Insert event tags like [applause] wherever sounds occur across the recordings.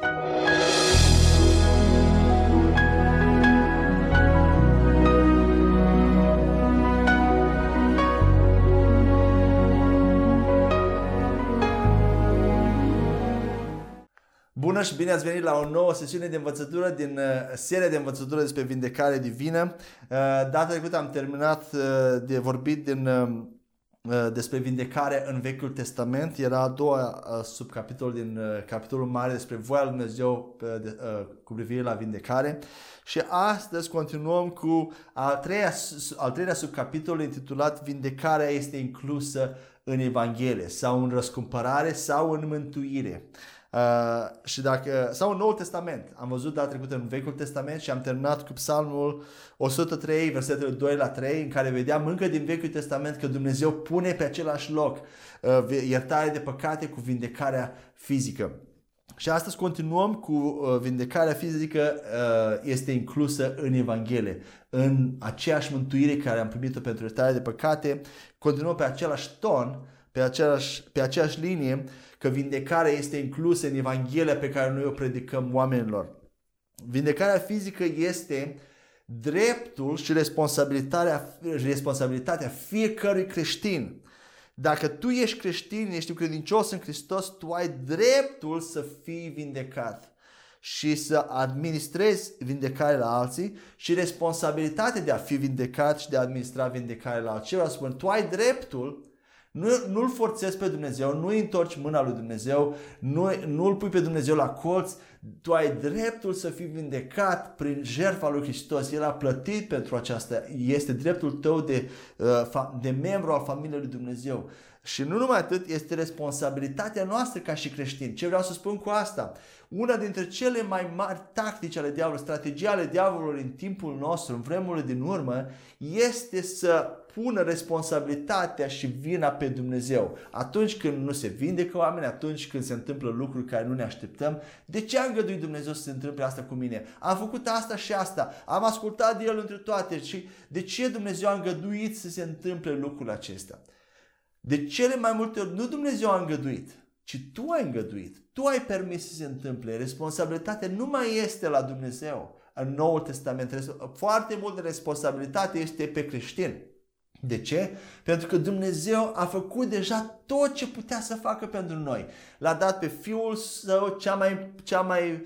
Bună și bine ați venit la o nouă sesiune de învățătură din uh, seria de învățătură despre vindecare divină. Uh, data trecută am terminat uh, de vorbit din, despre vindecare în Vechiul Testament. Era a doua subcapitol din capitolul mare despre voia lui Dumnezeu cu privire la vindecare. Și astăzi continuăm cu al treilea, al treilea subcapitol intitulat Vindecarea este inclusă în Evanghelie sau în răscumpărare sau în mântuire. Uh, și dacă, sau în Noul Testament, am văzut data trecută în Vechiul Testament și am terminat cu Psalmul 103, versetele 2 la 3, în care vedeam încă din Vechiul Testament că Dumnezeu pune pe același loc uh, iertare de păcate cu vindecarea fizică. Și astăzi continuăm cu uh, vindecarea fizică, uh, este inclusă în Evanghelie, în aceeași mântuire care am primit-o pentru iertare de păcate, continuăm pe același ton, pe aceeași, pe aceeași linie, că vindecarea este inclusă în Evanghelia pe care noi o predicăm oamenilor. Vindecarea fizică este dreptul și responsabilitatea, responsabilitatea fiecărui creștin. Dacă tu ești creștin, ești credincios în Hristos, tu ai dreptul să fii vindecat și să administrezi vindecare la alții și responsabilitatea de a fi vindecat și de a administra vindecare la alții. spun, tu ai dreptul nu, nu-L forțezi pe Dumnezeu, nu îi întorci mâna lui Dumnezeu, nu, nu-L pui pe Dumnezeu la colț, tu ai dreptul să fii vindecat prin jertfa lui Hristos. El a plătit pentru aceasta. Este dreptul tău de, uh, de membru al familiei lui Dumnezeu. Și nu numai atât, este responsabilitatea noastră ca și creștini. Ce vreau să spun cu asta? Una dintre cele mai mari tactici ale diavolului, strategii ale diavolului în timpul nostru, în vremurile din urmă, este să pună responsabilitatea și vina pe Dumnezeu. Atunci când nu se vindecă oameni, atunci când se întâmplă lucruri care nu ne așteptăm, de ce a îngăduit Dumnezeu să se întâmple asta cu mine? Am făcut asta și asta, am ascultat de El între toate și de ce Dumnezeu a îngăduit să se întâmple lucrul acesta? De cele mai multe ori nu Dumnezeu a îngăduit, ci tu ai îngăduit, tu ai permis să se întâmple. Responsabilitatea nu mai este la Dumnezeu în Noul Testament. Foarte multă responsabilitate este pe creștin. De ce? Pentru că Dumnezeu a făcut deja tot ce putea să facă pentru noi. L-a dat pe Fiul Său cea mai, cea mai, uh,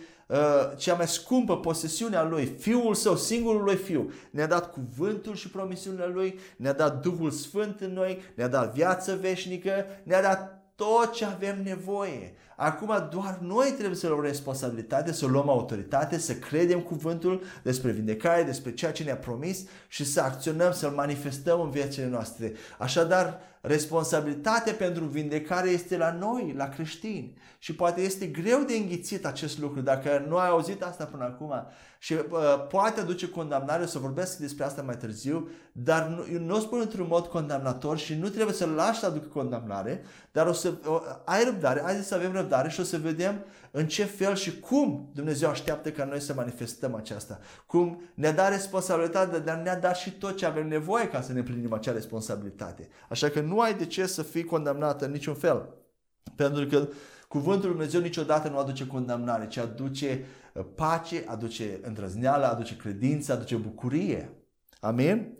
cea mai scumpă posesiune a Lui, Fiul Său, singurul Lui Fiu. Ne-a dat cuvântul și promisiunile Lui, ne-a dat Duhul Sfânt în noi, ne-a dat viață veșnică, ne-a dat tot ce avem nevoie. Acum doar noi trebuie să luăm responsabilitate, să luăm autoritate, să credem cuvântul despre vindecare, despre ceea ce ne-a promis și să acționăm, să-l manifestăm în viețile noastre. Așadar, responsabilitatea pentru vindecare este la noi, la creștini. Și poate este greu de înghițit acest lucru dacă nu ai auzit asta până acum. Și uh, poate aduce condamnare, o să vorbesc despre asta mai târziu, dar nu, nu o spun într-un mod condamnator și nu trebuie să lași să aducă condamnare, dar o să o, ai răbdare, hai să avem răbdare și o să vedem în ce fel și cum Dumnezeu așteaptă ca noi să manifestăm aceasta. Cum ne-a dat responsabilitatea, dar ne-a dat și tot ce avem nevoie ca să ne împlinim acea responsabilitate. Așa că nu ai de ce să fii condamnat în niciun fel. Pentru că Cuvântul Lui Dumnezeu niciodată nu aduce condamnare, ci aduce uh, pace, aduce îndrăzneală, aduce credință, aduce bucurie. Amin?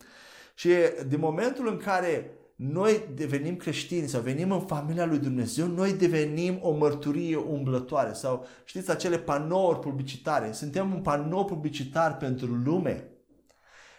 Și din momentul în care noi devenim creștini sau venim în familia lui Dumnezeu, noi devenim o mărturie umblătoare sau știți acele panouri publicitare. Suntem un panou publicitar pentru lume.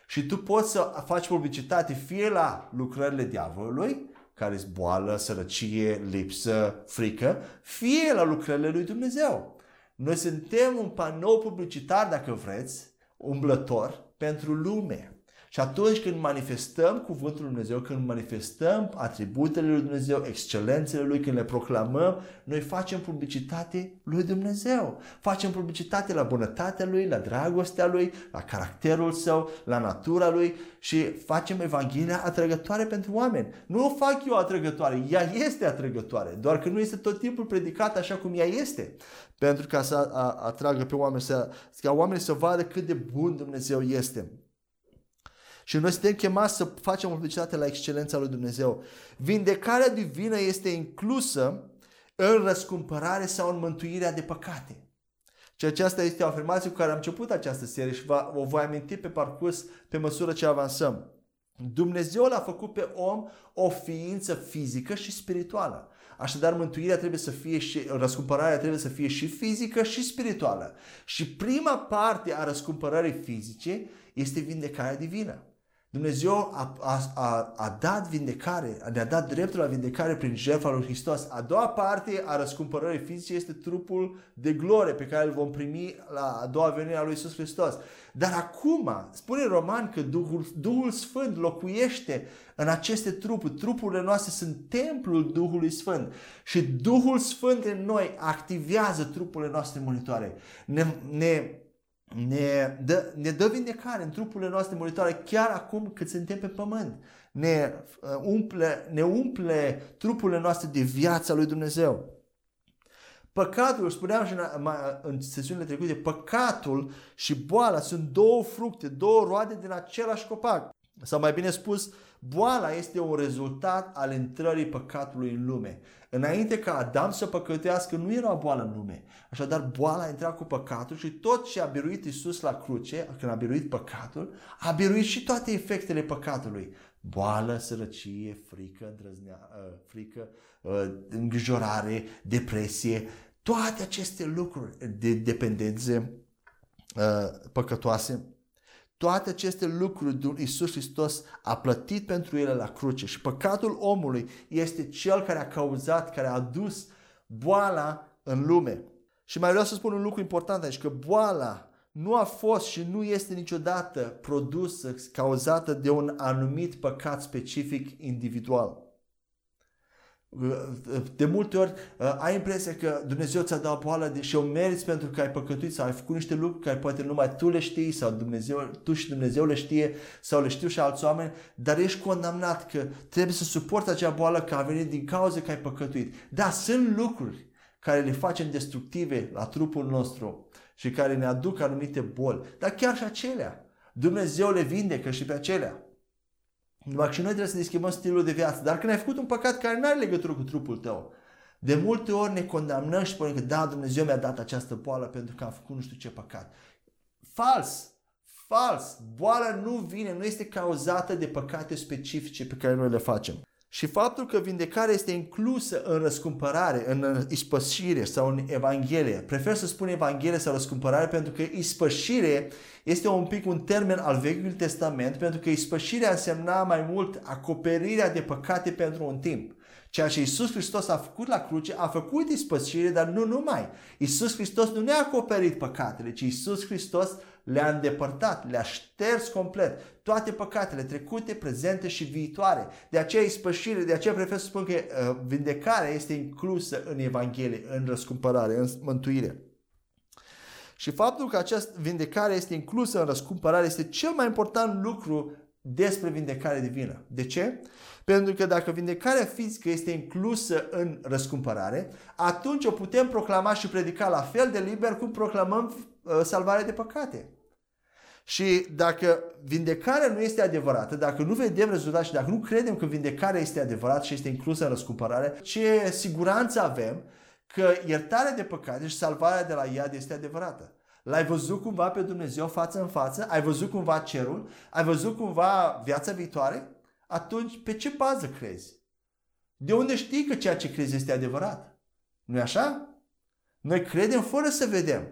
Și tu poți să faci publicitate fie la lucrările diavolului, care sunt boală, sărăcie, lipsă, frică, fie la lucrările lui Dumnezeu. Noi suntem un panou publicitar, dacă vreți, umblător pentru lume. Și atunci când manifestăm cuvântul lui Dumnezeu, când manifestăm atributele lui Dumnezeu, excelențele lui, când le proclamăm, noi facem publicitate lui Dumnezeu. Facem publicitate la bunătatea lui, la dragostea lui, la caracterul său, la natura lui și facem Evanghelia atrăgătoare pentru oameni. Nu o fac eu atrăgătoare, ea este atrăgătoare, doar că nu este tot timpul predicată așa cum ea este. Pentru ca să atragă pe oameni, să, ca oamenii să vadă cât de bun Dumnezeu este. Și noi suntem chemați să facem publicitate la excelența lui Dumnezeu. Vindecarea divină este inclusă în răscumpărare sau în mântuirea de păcate. Și aceasta este o afirmație cu care am început această serie și va, o voi aminti pe parcurs pe măsură ce avansăm. Dumnezeu l-a făcut pe om o ființă fizică și spirituală. Așadar, mântuirea trebuie să fie și, răscumpărarea trebuie să fie și fizică și spirituală. Și prima parte a răscumpărării fizice este vindecarea divină. Dumnezeu a, a, a, a dat vindecare, ne-a dat dreptul la vindecare prin jertfa lui Hristos. A doua parte a răscumpărării fizice este trupul de glorie pe care îl vom primi la a doua venire a lui Isus Hristos. Dar acum, spune Roman că Duhul, Duhul Sfânt locuiește în aceste trupuri. Trupurile noastre sunt templul Duhului Sfânt. Și Duhul Sfânt în noi activează trupurile noastre monitoare. Ne, ne ne dă, ne dă vindecare în trupurile noastre moritoare chiar acum cât suntem pe pământ. Ne uh, umple, ne umple trupurile noastre de viața lui Dumnezeu. Păcatul, spuneam și în, în sesiunile trecute, păcatul și boala sunt două fructe, două roade din același copac. Sau mai bine spus, boala este un rezultat al intrării păcatului în lume. Înainte ca Adam să păcătuiască, nu era boală în lume. Așadar, boala a intrat cu păcatul și tot ce a biruit Isus la cruce, când a biruit păcatul, a biruit și toate efectele păcatului. Boală, sărăcie, frică, îndrăznea, uh, frică, uh, îngrijorare, depresie, toate aceste lucruri de dependențe uh, păcătoase toate aceste lucruri Iisus Hristos a plătit pentru ele la cruce și păcatul omului este cel care a cauzat, care a adus boala în lume. Și mai vreau să spun un lucru important aici, că boala nu a fost și nu este niciodată produsă, cauzată de un anumit păcat specific individual. De multe ori uh, ai impresia că Dumnezeu ți-a dat boală și o meriți pentru că ai păcătuit sau ai făcut niște lucruri care poate numai tu le știi sau Dumnezeu, tu și Dumnezeu le știe sau le știu și alți oameni, dar ești condamnat că trebuie să suporți acea boală că a venit din cauza că ai păcătuit. Da, sunt lucruri care le facem destructive la trupul nostru și care ne aduc anumite boli, dar chiar și acelea. Dumnezeu le vindecă și pe acelea. Numai și noi trebuie să ne schimbăm stilul de viață. Dar când ai făcut un păcat care nu are legătură cu trupul tău, de multe ori ne condamnăm și spunem că da, Dumnezeu mi-a dat această boală pentru că am făcut nu știu ce păcat. Fals! Fals! Boala nu vine, nu este cauzată de păcate specifice pe care noi le facem. Și faptul că vindecarea este inclusă în răscumpărare, în ispășire sau în Evanghelie. Prefer să spun Evanghelie sau răscumpărare pentru că ispășire este un pic un termen al Vechiului Testament pentru că ispășirea însemna mai mult acoperirea de păcate pentru un timp. Ceea ce Isus Hristos a făcut la cruce, a făcut ispășire, dar nu numai. Isus Hristos nu ne-a acoperit păcatele, ci Isus Hristos le-a îndepărtat, le-a șters complet toate păcatele trecute, prezente și viitoare. De aceea ispășire, de aceea prefer să spun că uh, vindecarea este inclusă în Evanghelie, în răscumpărare, în mântuire. Și faptul că această vindecare este inclusă în răscumpărare este cel mai important lucru despre vindecare divină. De ce? Pentru că dacă vindecarea fizică este inclusă în răscumpărare, atunci o putem proclama și predica la fel de liber cum proclamăm uh, salvarea de păcate. Și dacă vindecarea nu este adevărată, dacă nu vedem rezultate și dacă nu credem că vindecarea este adevărată și este inclusă în răscumpărare, ce siguranță avem că iertarea de păcate și salvarea de la iad este adevărată. L-ai văzut cumva pe Dumnezeu față în față? Ai văzut cumva cerul? Ai văzut cumva viața viitoare? Atunci, pe ce bază crezi? De unde știi că ceea ce crezi este adevărat? nu e așa? Noi credem fără să vedem.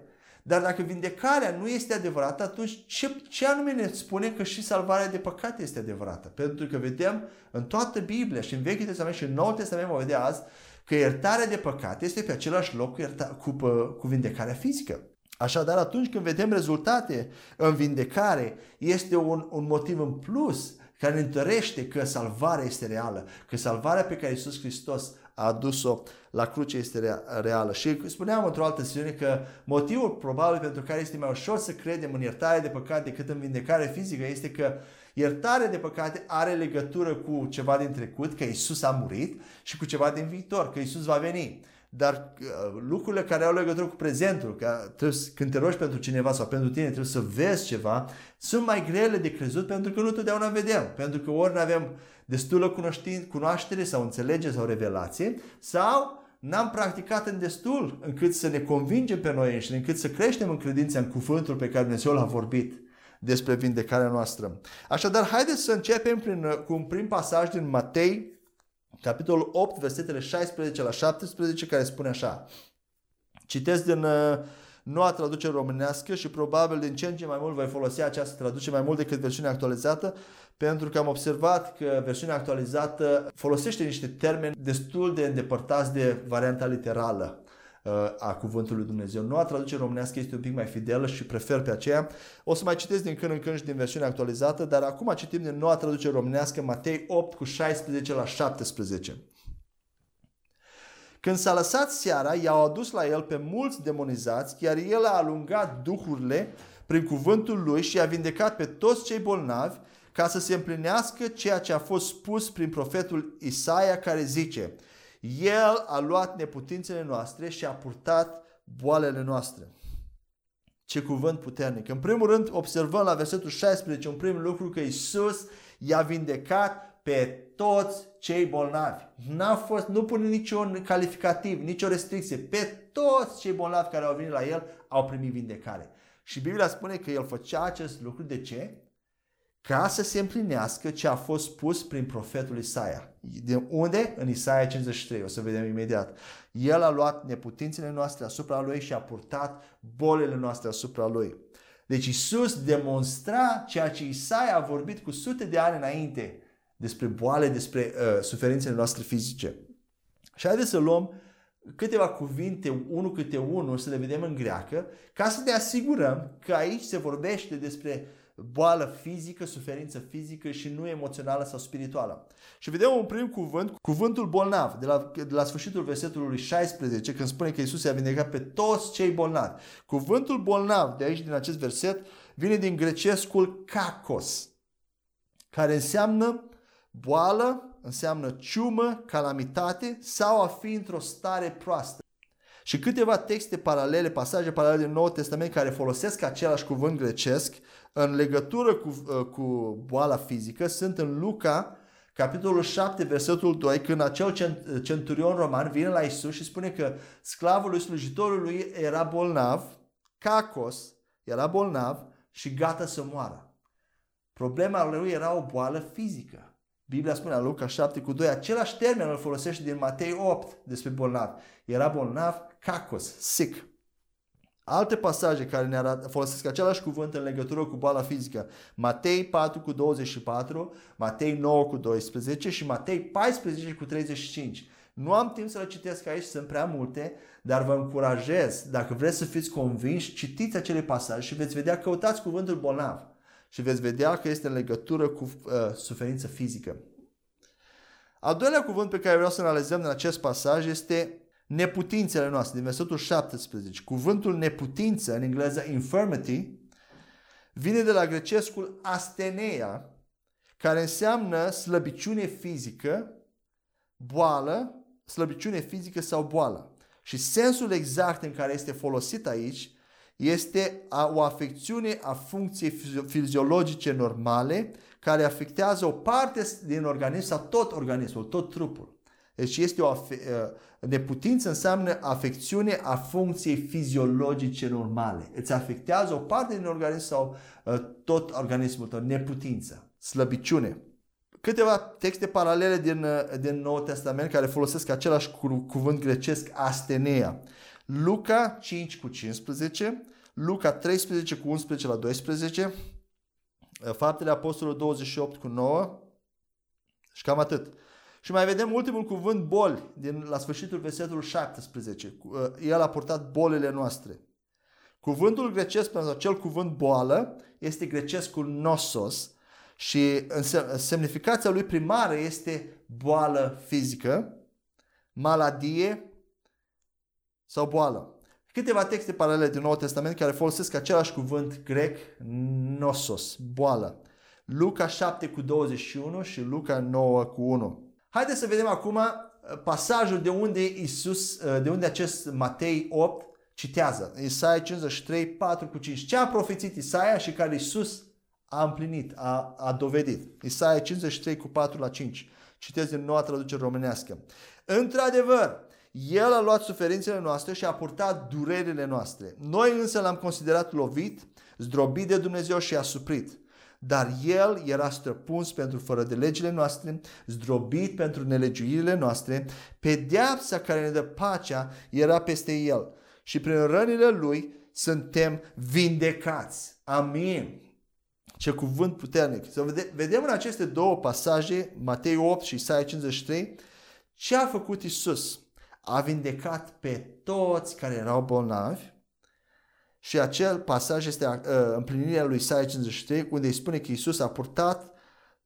Dar dacă vindecarea nu este adevărată, atunci ce, ce anume ne spune că și salvarea de păcate este adevărată? Pentru că vedem în toată Biblia și în Vechiul Testament și în Noul Testament vom vedea azi că iertarea de păcate este pe același loc cu, ierta, cu, cu vindecarea fizică. Așadar, atunci când vedem rezultate în vindecare, este un, un motiv în plus care ne întărește că salvarea este reală, că salvarea pe care Iisus Hristos a adus-o la cruce este reală. Și spuneam într-o altă sesiune că motivul probabil pentru care este mai ușor să credem în iertare de păcate decât în vindecare fizică este că iertarea de păcate are legătură cu ceva din trecut, că Isus a murit, și cu ceva din viitor, că Isus va veni. Dar uh, lucrurile care au legătură cu prezentul, că trebuie, când te rogi pentru cineva sau pentru tine trebuie să vezi ceva, sunt mai grele de crezut pentru că nu totdeauna vedem. Pentru că ori nu avem destulă cunoaștere sau înțelegere sau revelație sau n-am practicat în destul încât să ne convingem pe noi înșine, încât să creștem în credința în cuvântul pe care Dumnezeu l-a vorbit despre vindecarea noastră. Așadar, haideți să începem prin, cu un prim pasaj din Matei, capitolul 8, versetele 16 la 17, care spune așa. Citesc din uh, noua traducere românească și probabil din ce în ce mai mult voi folosi această traducere mai mult decât versiunea actualizată, pentru că am observat că versiunea actualizată folosește niște termeni destul de îndepărtați de varianta literală uh, a cuvântului Dumnezeu. Noua traducere românească este un pic mai fidelă și prefer pe aceea. O să mai citesc din când în când și din versiunea actualizată, dar acum citim din noua traducere românească Matei 8 cu 16 la 17. Când s-a lăsat seara, i-au adus la el pe mulți demonizați, iar el a alungat duhurile prin cuvântul lui și a vindecat pe toți cei bolnavi, ca să se împlinească ceea ce a fost spus prin profetul Isaia care zice El a luat neputințele noastre și a purtat boalele noastre. Ce cuvânt puternic! În primul rând observăm la versetul 16 un prim lucru că Isus i-a vindecat pe toți cei bolnavi. N-a fost, nu pune niciun calificativ, nicio restricție. Pe toți cei bolnavi care au venit la el au primit vindecare. Și Biblia spune că el făcea acest lucru. De ce? Ca să se împlinească ce a fost spus prin profetul Isaia. De unde? În Isaia 53. O să vedem imediat. El a luat neputințele noastre asupra lui și a purtat bolile noastre asupra lui. Deci Isus demonstra ceea ce Isaia a vorbit cu sute de ani înainte despre boale, despre uh, suferințele noastre fizice. Și haideți să luăm câteva cuvinte, unul câte unul, să le vedem în greacă, ca să ne asigurăm că aici se vorbește despre boală fizică, suferință fizică și nu emoțională sau spirituală. Și vedem un prim cuvânt, cuvântul bolnav, de la, de la sfârșitul versetului 16, când spune că Isus i-a vindecat pe toți cei bolnavi. Cuvântul bolnav de aici, din acest verset, vine din grecescul kakos, care înseamnă Boală înseamnă ciumă, calamitate sau a fi într-o stare proastă. Și câteva texte paralele, pasaje paralele din Noul Testament care folosesc același cuvânt grecesc în legătură cu, uh, cu boala fizică sunt în Luca, capitolul 7, versetul 2, când acel centurion roman vine la Isus și spune că sclavul lui slujitorul lui era bolnav, cacos, era bolnav și gata să moară. Problema lui era o boală fizică. Biblia spune la Luca 7 cu 2, același termen îl folosește din Matei 8 despre bolnav. Era bolnav, cacos, sick. Alte pasaje care ne arată, folosesc același cuvânt în legătură cu boala fizică. Matei 4 cu 24, Matei 9 cu 12 și Matei 14 cu 35. Nu am timp să le citesc aici, sunt prea multe, dar vă încurajez, dacă vreți să fiți convinși, citiți acele pasaje și veți vedea, căutați cuvântul bolnav și veți vedea că este în legătură cu uh, suferință fizică. Al doilea cuvânt pe care vreau să analizăm în acest pasaj este neputințele noastre, din versetul 17. Cuvântul neputință, în engleză infirmity, vine de la grecescul asteneia, care înseamnă slăbiciune fizică, boală, slăbiciune fizică sau boală. Și sensul exact în care este folosit aici este o afecțiune a funcției fiziologice normale care afectează o parte din organism sau tot organismul, tot trupul. Deci este o afe- uh, neputință înseamnă afecțiune a funcției fiziologice normale. Îți afectează o parte din organism sau uh, tot organismul tău, neputință, slăbiciune. Câteva texte paralele din, uh, din Noul Testament care folosesc același cuvânt grecesc astenea. Luca 5 cu 15, Luca 13 cu 11 la 12, Faptele Apostolului 28 cu 9 și cam atât. Și mai vedem ultimul cuvânt boli din la sfârșitul versetului 17. Uh, el a purtat bolile noastre. Cuvântul grecesc pentru acel cuvânt boală este grecescul nosos și semnificația lui primară este boală fizică, maladie sau boală. Câteva texte paralele din Noul Testament care folosesc același cuvânt grec, nosos, boală. Luca 7 cu 21 și Luca 9 cu 1. Haideți să vedem acum uh, pasajul de unde Isus, uh, de unde acest Matei 8 citează. Isaia 53, 4 cu 5. Ce a profețit Isaia și care Isus a împlinit, a, a dovedit. Isaia 53 cu 4 la 5. Citez din noua traducere românească. Într-adevăr, El a luat suferințele noastre și a purtat durerile noastre. Noi însă l-am considerat lovit, zdrobit de Dumnezeu și asuprit. Dar el era străpuns pentru fără de legile noastre, zdrobit pentru nelegiuirile noastre, pedeapsa care ne dă pacea era peste el. Și prin rănile lui suntem vindecați. Amin. Ce cuvânt puternic. Să vede, vedem în aceste două pasaje, Matei 8 și Isaia 53, ce a făcut Isus. A vindecat pe toți care erau bolnavi și acel pasaj este uh, împlinirea lui Isaia 53, unde îi spune că Isus a purtat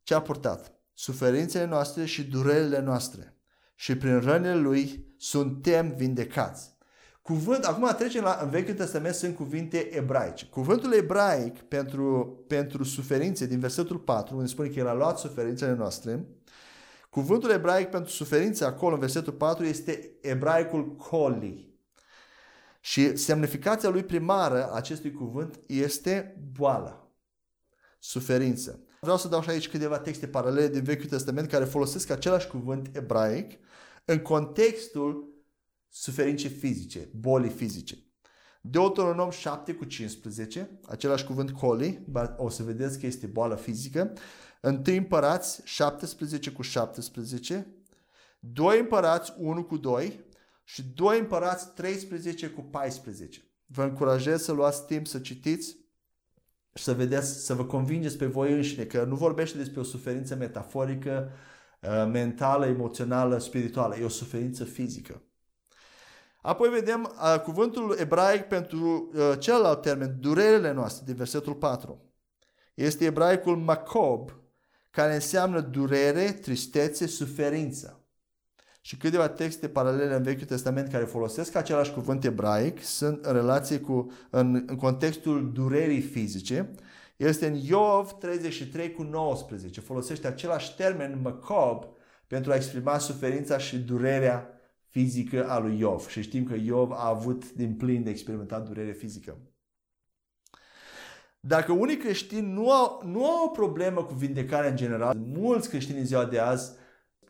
ce a purtat? Suferințele noastre și durerile noastre. Și prin rănile lui suntem vindecați. Cuvânt, acum trecem la, în Vechiul Testament sunt cuvinte ebraice. Cuvântul ebraic pentru, pentru suferințe din versetul 4, unde spune că el a luat suferințele noastre, cuvântul ebraic pentru suferințe acolo în versetul 4 este ebraicul coli. Și semnificația lui primară acestui cuvânt este boală, suferință. Vreau să dau și aici câteva texte paralele din Vechiul Testament care folosesc același cuvânt ebraic în contextul suferințe fizice, bolii fizice. Deuteronom 7 cu 15, același cuvânt coli, o să vedeți că este boală fizică. 1 împărați 17 cu 17, 2 împărați 1 cu 2, și 2 împărați 13 cu 14. Vă încurajez să luați timp să citiți și să vedeți, să vă convingeți pe voi înșine că nu vorbește despre o suferință metaforică, uh, mentală, emoțională, spirituală. E o suferință fizică. Apoi vedem uh, cuvântul ebraic pentru uh, celălalt termen, durerile noastre, din versetul 4. Este ebraicul macob, care înseamnă durere, tristețe, suferință și câteva texte paralele în Vechiul Testament care folosesc același cuvânt ebraic sunt în relație cu, în, în contextul durerii fizice. Este în Iov 33 cu 19. Folosește același termen macabre pentru a exprima suferința și durerea fizică a lui Iov. Și știm că Iov a avut din plin de experimentat durere fizică. Dacă unii creștini nu au, nu au o problemă cu vindecarea în general, mulți creștini în ziua de azi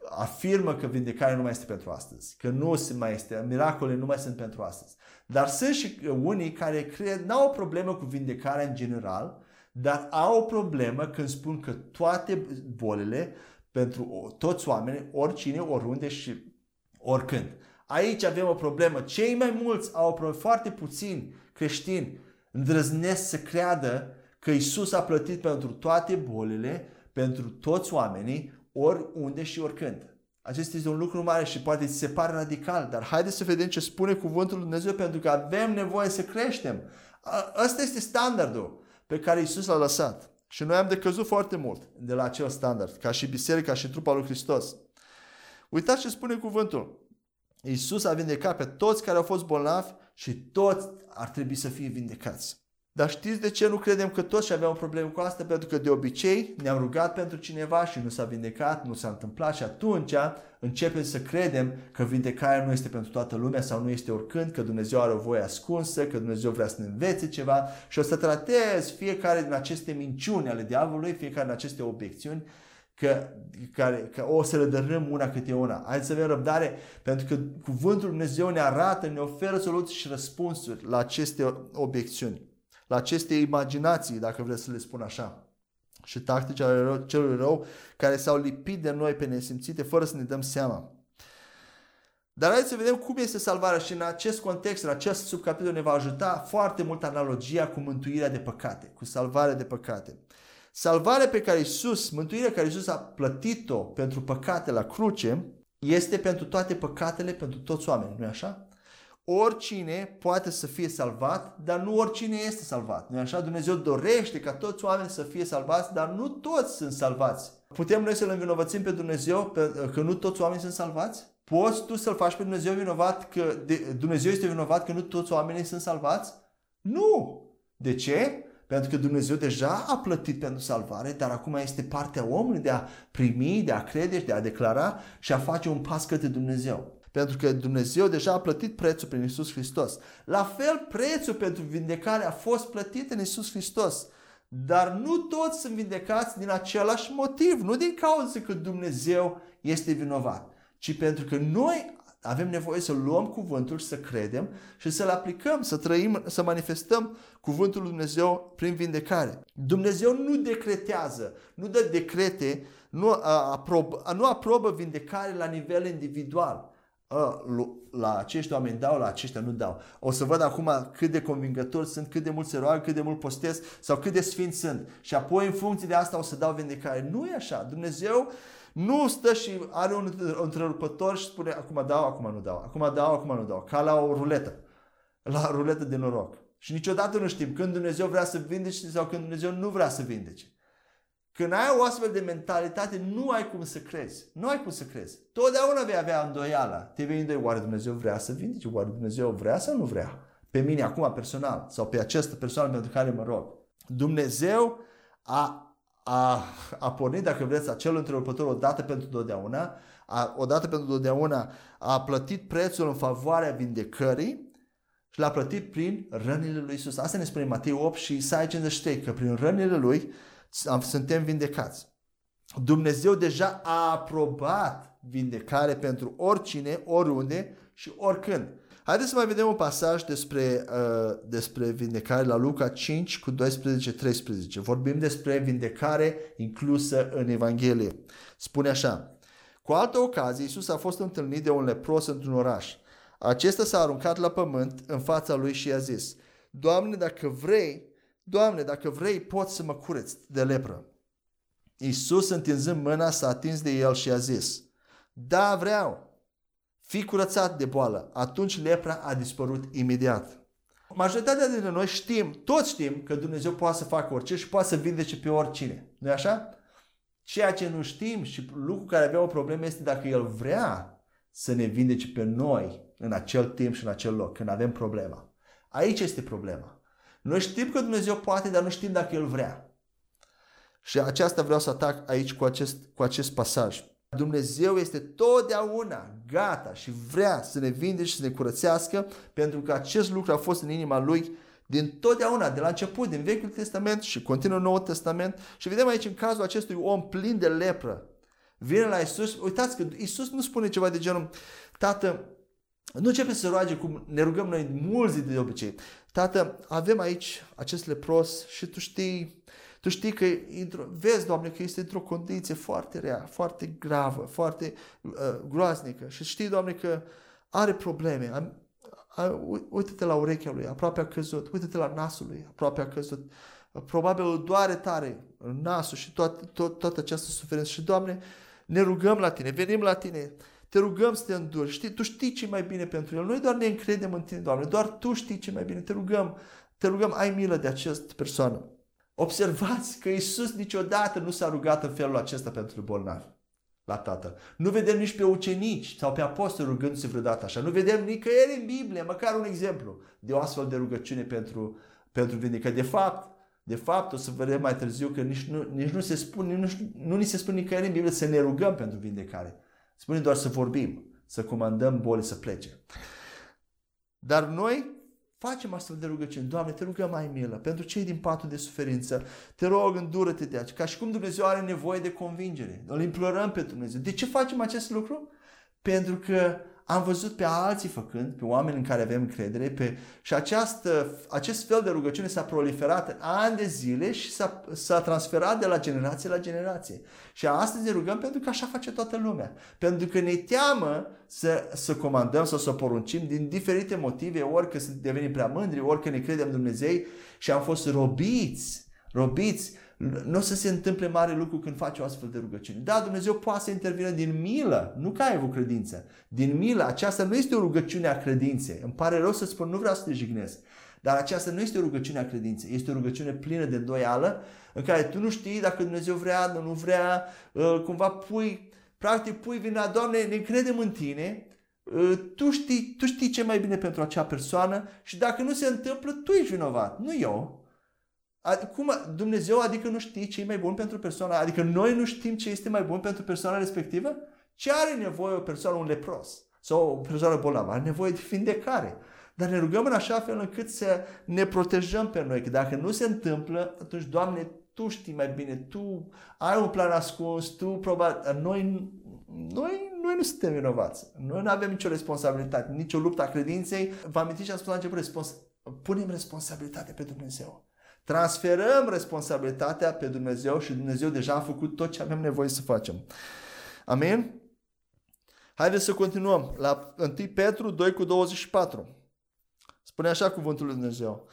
afirmă că vindecarea nu mai este pentru astăzi, că nu se mai este, miracole nu mai sunt pentru astăzi. Dar sunt și unii care cred, n-au o problemă cu vindecarea în general, dar au o problemă când spun că toate bolile pentru toți oamenii, oricine, oriunde și oricând. Aici avem o problemă. Cei mai mulți au o problemă, foarte puțini creștini îndrăznesc să creadă că Isus a plătit pentru toate bolile, pentru toți oamenii, oriunde și oricând. Acesta este un lucru mare și poate ți se pare radical, dar haideți să vedem ce spune cuvântul lui Dumnezeu pentru că avem nevoie să creștem. Ăsta este standardul pe care Isus l-a lăsat. Și noi am decăzut foarte mult de la acel standard, ca și biserica și trupa lui Hristos. Uitați ce spune cuvântul. Isus a vindecat pe toți care au fost bolnavi și toți ar trebui să fie vindecați. Dar știți de ce nu credem că toți aveam o problemă cu asta? Pentru că de obicei ne-am rugat pentru cineva și nu s-a vindecat, nu s-a întâmplat și atunci începem să credem că vindecarea nu este pentru toată lumea sau nu este oricând, că Dumnezeu are o voie ascunsă, că Dumnezeu vrea să ne învețe ceva și o să tratez fiecare din aceste minciuni ale diavolului, fiecare din aceste obiecțiuni că, care, că o să le dărâm una câte una. Hai să avem răbdare pentru că cuvântul Dumnezeu ne arată, ne oferă soluții și răspunsuri la aceste obiecțiuni la aceste imaginații, dacă vreți să le spun așa, și tactici ale celui rău care s-au lipit de noi pe nesimțite fără să ne dăm seama. Dar haideți să vedem cum este salvarea și în acest context, în acest subcapitol ne va ajuta foarte mult analogia cu mântuirea de păcate, cu salvarea de păcate. Salvarea pe care Isus, mântuirea care Isus a plătit-o pentru păcate la cruce, este pentru toate păcatele, pentru toți oamenii, nu-i așa? oricine poate să fie salvat, dar nu oricine este salvat. Nu așa? Dumnezeu dorește ca toți oamenii să fie salvați, dar nu toți sunt salvați. Putem noi să-L învinovățim pe Dumnezeu că nu toți oamenii sunt salvați? Poți tu să-L faci pe Dumnezeu vinovat că Dumnezeu este vinovat că nu toți oamenii sunt salvați? Nu! De ce? Pentru că Dumnezeu deja a plătit pentru salvare, dar acum este partea omului de a primi, de a crede și de a declara și a face un pas către Dumnezeu. Pentru că Dumnezeu deja a plătit prețul prin Isus Hristos. La fel, prețul pentru vindecare a fost plătit în Isus Hristos. Dar nu toți sunt vindecați din același motiv, nu din cauza că Dumnezeu este vinovat, ci pentru că noi avem nevoie să luăm cuvântul și să credem și să-l aplicăm, să trăim, să manifestăm cuvântul lui Dumnezeu prin vindecare. Dumnezeu nu decretează, nu dă decrete, nu aprobă, nu aprobă vindecare la nivel individual. La acești oameni dau, la aceștia nu dau. O să văd acum cât de convingători sunt, cât de mult se roagă, cât de mult postez sau cât de sfinți sunt. Și apoi în funcție de asta o să dau vindecare. Nu e așa. Dumnezeu nu stă și are un întrerupător și spune acum dau, acum nu dau, acum dau, acum nu dau, ca la o ruletă, la ruletă de noroc. Și niciodată nu știm când Dumnezeu vrea să vindece sau când Dumnezeu nu vrea să vindece. Când ai o astfel de mentalitate, nu ai cum să crezi. Nu ai cum să crezi. Totdeauna vei avea îndoiala. Te vei îndoi, oare Dumnezeu vrea să vindece? Oare Dumnezeu vrea sau nu vrea? Pe mine acum personal sau pe această persoană pentru care mă rog. Dumnezeu a a, a pornit, dacă vreți, acel întrerupător odată pentru totdeauna, a, odată pentru totdeauna a plătit prețul în favoarea vindecării și l-a plătit prin rănile lui Isus. Asta ne spune Matei 8 și Isaia 53, că prin rănile lui suntem vindecați. Dumnezeu deja a aprobat vindecare pentru oricine, oriunde și oricând. Haideți să mai vedem un pasaj despre, uh, despre vindecare la Luca 5 cu 12-13. Vorbim despre vindecare inclusă în Evanghelie. Spune așa. Cu altă ocazie, Iisus a fost întâlnit de un lepros într-un oraș. Acesta s-a aruncat la pământ în fața lui și i-a zis, Doamne, dacă vrei, Doamne, dacă vrei, poți să mă cureți de lepră. Iisus, întinzând mâna, s-a atins de el și a zis, Da, vreau, Fii curățat de boală. Atunci lepra a dispărut imediat. Majoritatea dintre noi știm, toți știm că Dumnezeu poate să facă orice și poate să vindece pe oricine. nu așa? Ceea ce nu știm și lucrul care avea o problemă este dacă El vrea să ne vindece pe noi în acel timp și în acel loc, când avem problema. Aici este problema. Noi știm că Dumnezeu poate, dar nu știm dacă El vrea. Și aceasta vreau să atac aici cu acest, cu acest pasaj. Dumnezeu este totdeauna gata și vrea să ne vinde și să ne curățească pentru că acest lucru a fost în inima Lui din totdeauna, de la început, din Vechiul Testament și continuă Noul Testament. Și vedem aici în cazul acestui om plin de lepră. Vine la Isus, uitați că Isus nu spune ceva de genul, Tată, nu începe să roage cum ne rugăm noi mulți de obicei. Tată, avem aici acest lepros și tu știi tu știi că, vezi, Doamne, că este într-o condiție foarte rea, foarte gravă, foarte uh, groaznică și știi, Doamne, că are probleme. Am, a, uite-te la urechea lui, aproape a căzut. Uite-te la nasul lui, aproape a căzut. Probabil doare tare nasul și toată, tot, toată această suferință. Și, Doamne, ne rugăm la Tine, venim la Tine, te rugăm să te înduri. Știi, Tu știi ce mai bine pentru el. Noi doar ne încredem în Tine, Doamne, doar Tu știi ce mai bine. Te rugăm, te rugăm, ai milă de această persoană. Observați că Isus niciodată nu s-a rugat în felul acesta pentru bolnavi la Tatăl. Nu vedem nici pe ucenici sau pe apostoli rugându-se vreodată așa. Nu vedem nicăieri în Biblie, măcar un exemplu de o astfel de rugăciune pentru, pentru vindecare. De fapt, de fapt, o să vedem mai târziu că nici nu, nici nu se spune, nici, nu ni se spune nicăieri în Biblie să ne rugăm pentru vindecare. Spune doar să vorbim, să comandăm boli să plece. Dar noi Facem astfel de rugăciuni. Doamne, te rugăm mai milă pentru cei din patul de suferință. Te rog, îndură-te de aici. Ca și cum Dumnezeu are nevoie de convingere. Îl implorăm pe Dumnezeu. De ce facem acest lucru? Pentru că am văzut pe alții făcând, pe oameni în care avem încredere pe, și această, acest fel de rugăciune s-a proliferat în ani de zile și s-a, s-a transferat de la generație la generație. Și astăzi ne rugăm pentru că așa face toată lumea. Pentru că ne teamă să, să comandăm sau să poruncim din diferite motive, ori că devenim prea mândri, ori că ne credem Dumnezei și am fost robiți, robiți nu o să se întâmple mare lucru când faci o astfel de rugăciune. Da, Dumnezeu poate să intervină din milă, nu ca ai avut credință. Din milă, aceasta nu este o rugăciune a credinței. Îmi pare rău să spun, nu vreau să te jignesc. Dar aceasta nu este o rugăciune a credinței, este o rugăciune plină de îndoială, în care tu nu știi dacă Dumnezeu vrea, nu, nu vrea, ă, cumva pui, practic pui vina, Doamne, ne credem în Tine, ă, tu știi, tu știi ce mai bine pentru acea persoană și dacă nu se întâmplă, tu ești vinovat, nu eu. Cum Dumnezeu adică nu știe ce e mai bun pentru persoana, adică noi nu știm ce este mai bun pentru persoana respectivă? Ce are nevoie o persoană, un lepros sau o persoană bolnavă? Are nevoie de vindecare. Dar ne rugăm în așa fel încât să ne protejăm pe noi. Că dacă nu se întâmplă, atunci, Doamne, Tu știi mai bine, Tu ai un plan ascuns, Tu probabil... Noi noi, noi nu suntem vinovați. Noi nu avem nicio responsabilitate, nicio luptă a credinței. Vă amintiți ce am spus la început? Respons- punem responsabilitate pe Dumnezeu. Transferăm responsabilitatea pe Dumnezeu și Dumnezeu deja a făcut tot ce avem nevoie să facem. Amin? Haideți să continuăm la 1 Petru 2 cu 24. Spune așa cuvântul lui Dumnezeu.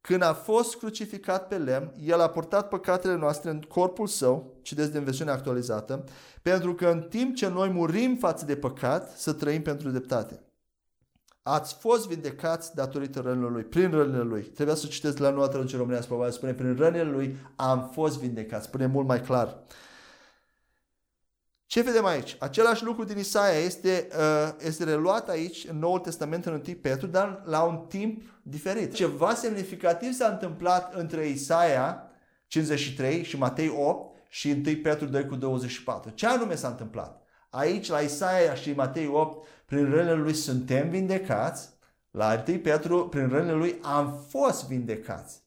Când a fost crucificat pe lemn, el a purtat păcatele noastre în corpul său, citeți din versiunea actualizată, pentru că în timp ce noi murim față de păcat, să trăim pentru dreptate. Ați fost vindecați datorită rănilor lui, prin rănile lui. Trebuia să citeți la noua traducere românească, probabil spune, prin rănile lui am fost vindecați. Spune mult mai clar. Ce vedem aici? Același lucru din Isaia este, uh, este reluat aici în Noul Testament în 1 Petru, dar la un timp diferit. Ceva semnificativ s-a întâmplat între Isaia 53 și Matei 8 și 1 Petru 2 cu 24. Ce anume s-a întâmplat? Aici, la Isaia și Matei 8, prin rănile lui suntem vindecați, la 1 Petru, prin rănile lui am fost vindecați.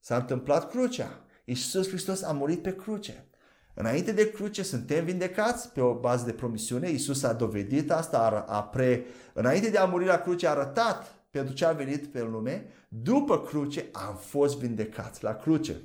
S-a întâmplat crucea. Iisus Hristos a murit pe cruce. Înainte de cruce suntem vindecați pe o bază de promisiune. Iisus a dovedit asta, a, a pre... înainte de a muri la cruce a arătat pentru ce a venit pe lume. După cruce am fost vindecați la cruce.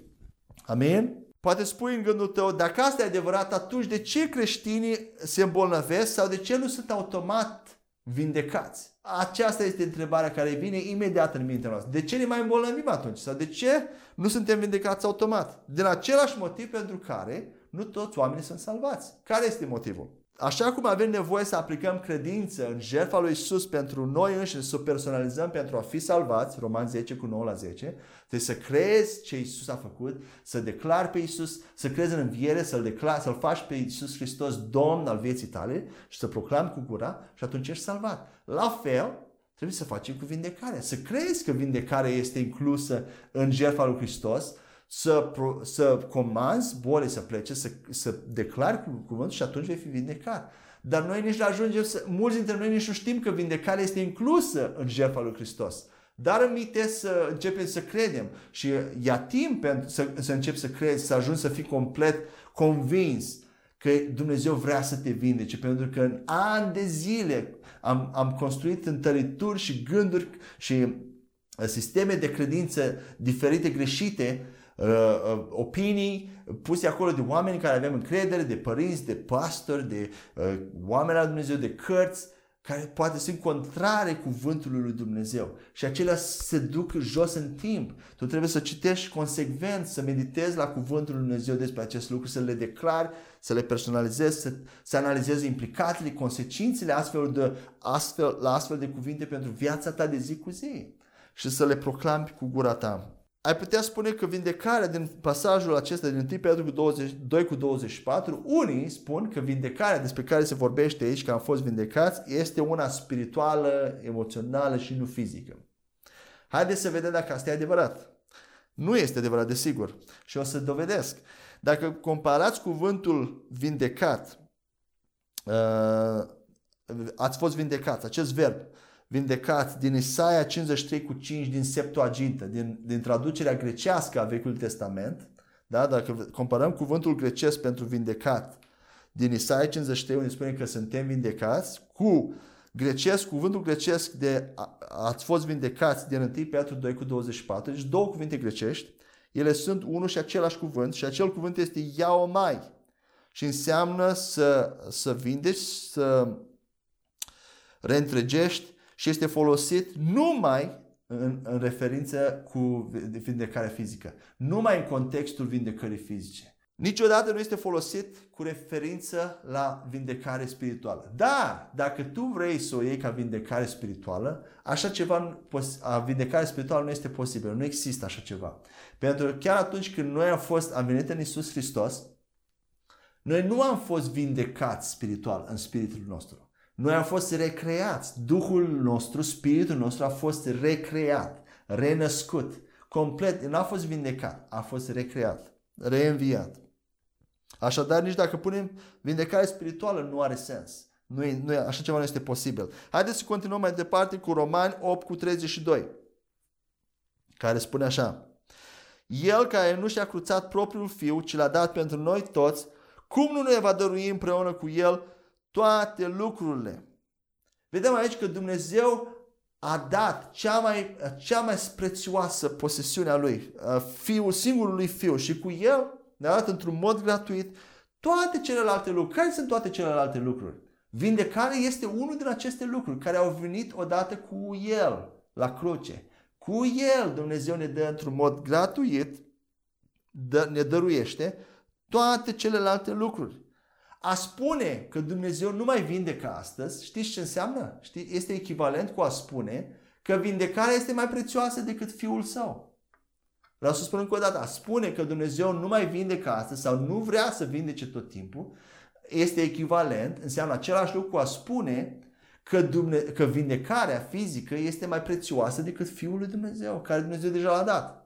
Amin? Poate spui în gândul tău, dacă asta e adevărat, atunci de ce creștinii se îmbolnăvesc sau de ce nu sunt automat vindecați? Aceasta este întrebarea care vine imediat în mintea noastră. De ce ne mai îmbolnăvim atunci? Sau de ce nu suntem vindecați automat? Din același motiv pentru care nu toți oamenii sunt salvați. Care este motivul? Așa cum avem nevoie să aplicăm credință în jertfa lui Isus pentru noi înșine, să o personalizăm pentru a fi salvați, Roman 10 cu 9 la 10, trebuie să crezi ce Isus a făcut, să declari pe Isus, să crezi în înviere, să-L declari, să-L faci pe Isus Hristos Domn al vieții tale și să proclami cu gura și atunci ești salvat. La fel, trebuie să facem cu vindecarea. Să crezi că vindecarea este inclusă în jertfa lui Hristos, să, să comanzi bolii să plece, să, să declari cu cuvântul și atunci vei fi vindecat. Dar noi nici nu ajungem să, mulți dintre noi nici nu știm că vindecarea este inclusă în jertfa lui Hristos. Dar îmite să începem să credem și ia timp pentru să, să începi să crezi, să ajungi să fii complet convins că Dumnezeu vrea să te vindece, pentru că în ani de zile am, am construit întărituri și gânduri și uh, sisteme de credință diferite, greșite, Uh, uh, opinii puse acolo de oameni care avem încredere, de părinți, de pastori, de uh, oameni al Dumnezeu, de cărți, care poate sunt contrare cuvântului lui Dumnezeu. Și acelea se duc jos în timp. Tu trebuie să citești consecvent, să meditezi la cuvântul lui Dumnezeu despre acest lucru, să le declari, să le personalizezi, să, să analizezi implicațiile, consecințele astfel de, astfel, la astfel de cuvinte pentru viața ta de zi cu zi și să le proclami cu gura ta ai putea spune că vindecarea din pasajul acesta din 1 Petru cu 20, 2 cu 24, unii spun că vindecarea despre care se vorbește aici, că am fost vindecați, este una spirituală, emoțională și nu fizică. Haideți să vedem dacă asta e adevărat. Nu este adevărat, desigur. Și o să dovedesc. Dacă comparați cuvântul vindecat, uh, ați fost vindecat, acest verb, vindecați din Isaia 53 cu 5 din Septuagintă, din, din traducerea grecească a Vechiului Testament, da? dacă comparăm cuvântul grecesc pentru vindecat din Isaia 53 unde spune că suntem vindecați cu grecesc, cuvântul grecesc de ați fost vindecați din 1 Petru 2 cu 24, deci două cuvinte grecești, ele sunt unul și același cuvânt și acel cuvânt este iaomai și înseamnă să, să vindeci, să reîntregești, și este folosit numai în, în referință cu vindecarea fizică, numai în contextul vindecării fizice. Niciodată nu este folosit cu referință la vindecare spirituală. Dar, dacă tu vrei să o iei ca vindecare spirituală, așa ceva, a vindecare spirituală nu este posibil, nu există așa ceva. Pentru că chiar atunci când noi am fost, am venit în Isus Hristos, noi nu am fost vindecați spiritual în spiritul nostru. Noi am fost recreați. Duhul nostru, spiritul nostru a fost recreat, renăscut. Complet, nu a fost vindecat, a fost recreat, reînviat. Așadar, nici dacă punem vindecare spirituală, nu are sens. Nu e, nu e, așa ceva nu este posibil. Haideți să continuăm mai departe cu Romani 8 cu 32, care spune așa. El care nu și-a cruțat propriul fiu, ci l-a dat pentru noi toți, cum nu ne va dărui împreună cu el toate lucrurile. Vedem aici că Dumnezeu a dat cea mai, cea mai prețioasă posesiune a lui, fiul, singurul lui fiu și cu el ne-a dat într-un mod gratuit toate celelalte lucruri. Care sunt toate celelalte lucruri? Vindecarea este unul din aceste lucruri care au venit odată cu el la cruce. Cu el Dumnezeu ne dă într-un mod gratuit, dă, ne dăruiește toate celelalte lucruri. A spune că Dumnezeu nu mai vindecă astăzi, știți ce înseamnă? Știi? Este echivalent cu a spune că vindecarea este mai prețioasă decât Fiul Său. Vreau să spun încă o dată, a spune că Dumnezeu nu mai vindecă astăzi sau nu vrea să vindece tot timpul, este echivalent, înseamnă același lucru cu a spune că, Dumne- că vindecarea fizică este mai prețioasă decât Fiul lui Dumnezeu, care Dumnezeu deja l-a dat.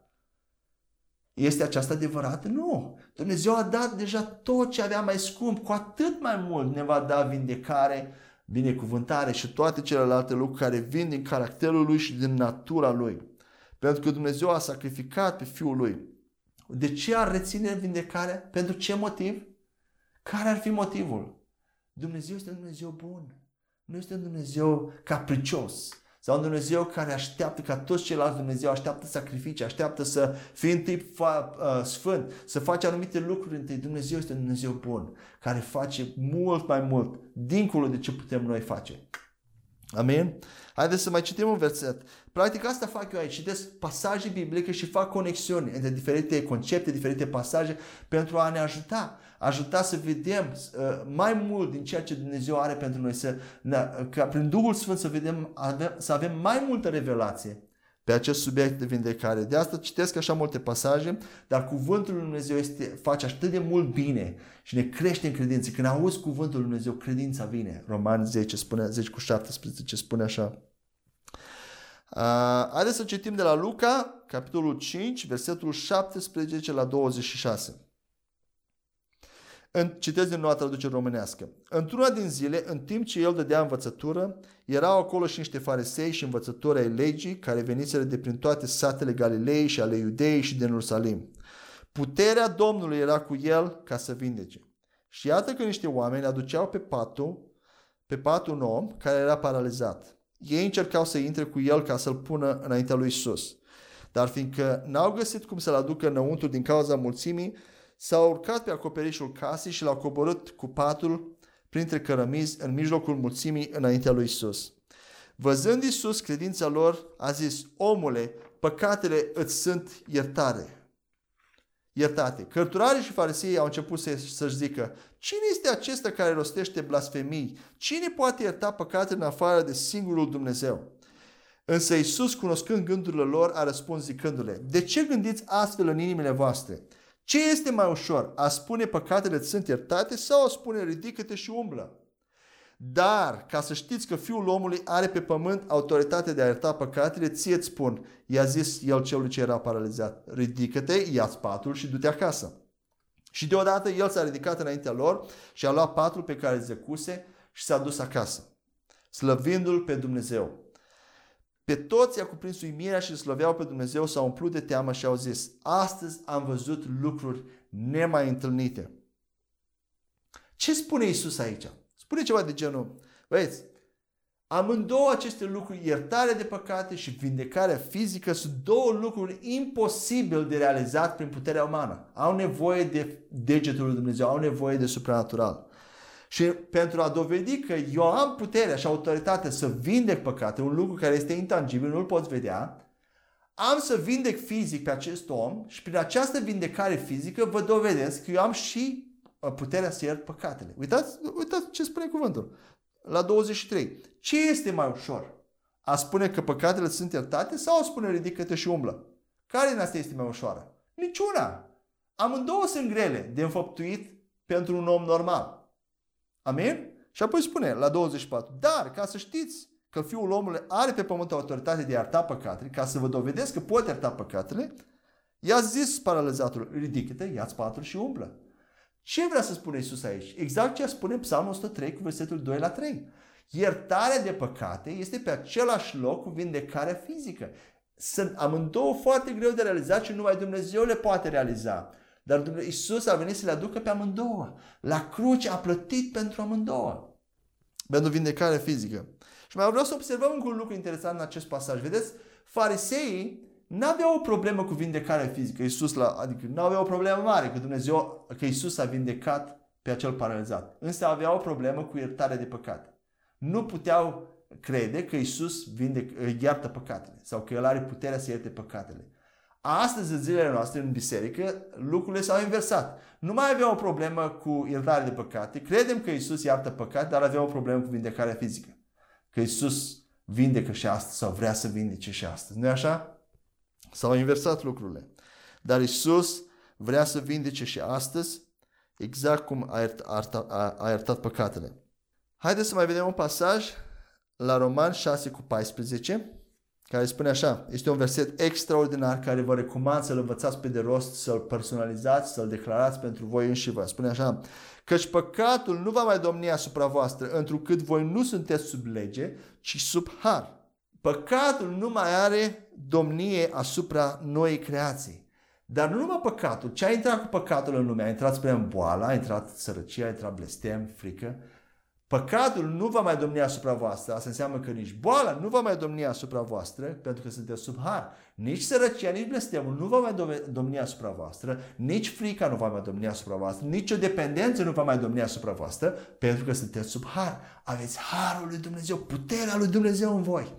Este aceasta adevărată? Nu. Dumnezeu a dat deja tot ce avea mai scump, cu atât mai mult ne va da vindecare, binecuvântare și toate celelalte lucruri care vin din caracterul Lui și din natura Lui. Pentru că Dumnezeu a sacrificat pe Fiul Lui. De ce ar reține vindecarea? Pentru ce motiv? Care ar fi motivul? Dumnezeu este un Dumnezeu bun. Nu este un Dumnezeu capricios. Sau un Dumnezeu care așteaptă ca toți ceilalți Dumnezeu, așteaptă sacrificii, așteaptă să fii întâi fa, uh, sfânt, să faci anumite lucruri întâi. Dumnezeu este un Dumnezeu bun, care face mult mai mult, dincolo de ce putem noi face. Amin? Haideți să mai citim un verset. Practic asta fac eu aici. Citesc pasaje biblice și fac conexiuni între diferite concepte, diferite pasaje pentru a ne ajuta. Ajuta să vedem uh, mai mult din ceea ce Dumnezeu are pentru noi. Să, ca prin Duhul Sfânt să vedem, avem, să avem mai multă revelație pe acest subiect de vindecare. De asta citesc așa multe pasaje, dar cuvântul lui Dumnezeu este, face atât de mult bine și ne crește în credință. Când auzi cuvântul lui Dumnezeu, credința vine. Roman 10, spune, 10 cu 17 spune așa. Uh, haideți să citim de la Luca, capitolul 5, versetul 17 la 26. În, citesc din noua traducere românească. Într-una din zile, în timp ce el dădea învățătură, erau acolo și niște farisei și învățători ai legii care veniseră de prin toate satele Galilei și ale Iudei și din Ierusalim. Puterea Domnului era cu el ca să vindece. Și iată că niște oameni aduceau pe patul, pe patul un om care era paralizat. Ei încercau să intre cu el ca să-l pună înaintea lui Isus. Dar fiindcă n-au găsit cum să-l aducă înăuntru din cauza mulțimii, s-au urcat pe acoperișul casei și l-au coborât cu patul printre cărămizi în mijlocul mulțimii înaintea lui Isus. Văzând Isus credința lor, a zis, omule, păcatele îți sunt iertare. Iertate. Cărturarii și farisei au început să, să-și zică, cine este acesta care rostește blasfemii? Cine poate ierta păcatele în afară de singurul Dumnezeu? Însă Isus, cunoscând gândurile lor, a răspuns zicându-le, de ce gândiți astfel în inimile voastre? Ce este mai ușor? A spune păcatele sunt iertate sau a spune ridică-te și umblă? Dar, ca să știți că Fiul omului are pe pământ autoritatea de a ierta păcatele, ție îți spun, i-a zis el celui ce era paralizat, ridică-te, ia-ți patul și du-te acasă. Și deodată el s-a ridicat înaintea lor și a luat patul pe care zăcuse și s-a dus acasă, slăvindu-l pe Dumnezeu. Pe toți i-a cuprins uimirea și slăveau pe Dumnezeu, s-au umplut de teamă și au zis, astăzi am văzut lucruri nemai întâlnite. Ce spune Isus aici? Spune ceva de genul, băieți, amândouă aceste lucruri, iertarea de păcate și vindecarea fizică, sunt două lucruri imposibil de realizat prin puterea umană. Au nevoie de degetul lui Dumnezeu, au nevoie de supranatural. Și pentru a dovedi că eu am puterea și autoritatea să vindec păcate, un lucru care este intangibil, nu-l poți vedea, am să vindec fizic pe acest om și prin această vindecare fizică vă dovedesc că eu am și uh, puterea să iert păcatele. Uitați, uitați ce spune cuvântul. La 23. Ce este mai ușor? A spune că păcatele sunt iertate sau a spune ridică-te și umblă? Care din asta este mai ușoară? Niciuna. Amândouă sunt grele de înfăptuit pentru un om normal. Amin? Și apoi spune la 24, dar ca să știți că Fiul omului are pe pământ autoritate de a ierta păcatele, ca să vă dovedesc că pot ierta păcatele, i-a zis paralizatul, ridică-te, ia-ți patul și umblă. Ce vrea să spună Isus aici? Exact ce spune Psalmul 103 cu versetul 2 la 3. Iertarea de păcate este pe același loc cu vindecarea fizică. Sunt amândouă foarte greu de realizat și numai Dumnezeu le poate realiza. Dar Isus a venit să le aducă pe amândouă. La cruce a plătit pentru amândouă. pentru vindecare fizică. Și mai vreau să observăm încă un lucru interesant în acest pasaj. Vedeți, fariseii n-aveau o problemă cu vindecarea fizică. Iisus la, adică nu aveau o problemă mare că Dumnezeu, că Iisus a vindecat pe acel paralizat. Însă aveau o problemă cu iertarea de păcate. Nu puteau crede că Iisus vindec, iartă păcatele sau că El are puterea să ierte păcatele. Astăzi, în zilele noastre, în biserică, lucrurile s-au inversat. Nu mai avem o problemă cu iertarea de păcate. Credem că Isus iartă păcate, dar avem o problemă cu vindecarea fizică. Că Isus vindecă și astăzi sau vrea să vindece și astăzi. nu așa? S-au inversat lucrurile. Dar Isus vrea să vindece și astăzi exact cum a iertat, a, a iertat păcatele. Haideți să mai vedem un pasaj la Roman 6 cu 14 care spune așa, este un verset extraordinar care vă recomand să-l învățați pe de rost, să-l personalizați, să-l declarați pentru voi înși vă. Spune așa, căci păcatul nu va mai domni asupra voastră, întrucât voi nu sunteți sub lege, ci sub har. Păcatul nu mai are domnie asupra noii creații. Dar nu numai păcatul. Ce a intrat cu păcatul în lume? A intrat spre boală, a intrat sărăcia, a intrat blestem, frică, Păcatul nu va mai domni asupra voastră. Asta înseamnă că nici boala nu va mai domni asupra voastră, pentru că sunteți sub har. Nici sărăcia, nici blestemul nu va mai domni asupra voastră, nici frica nu va mai domni asupra voastră, nici o dependență nu va mai domni asupra voastră, pentru că sunteți sub har. Aveți harul lui Dumnezeu, puterea lui Dumnezeu în voi.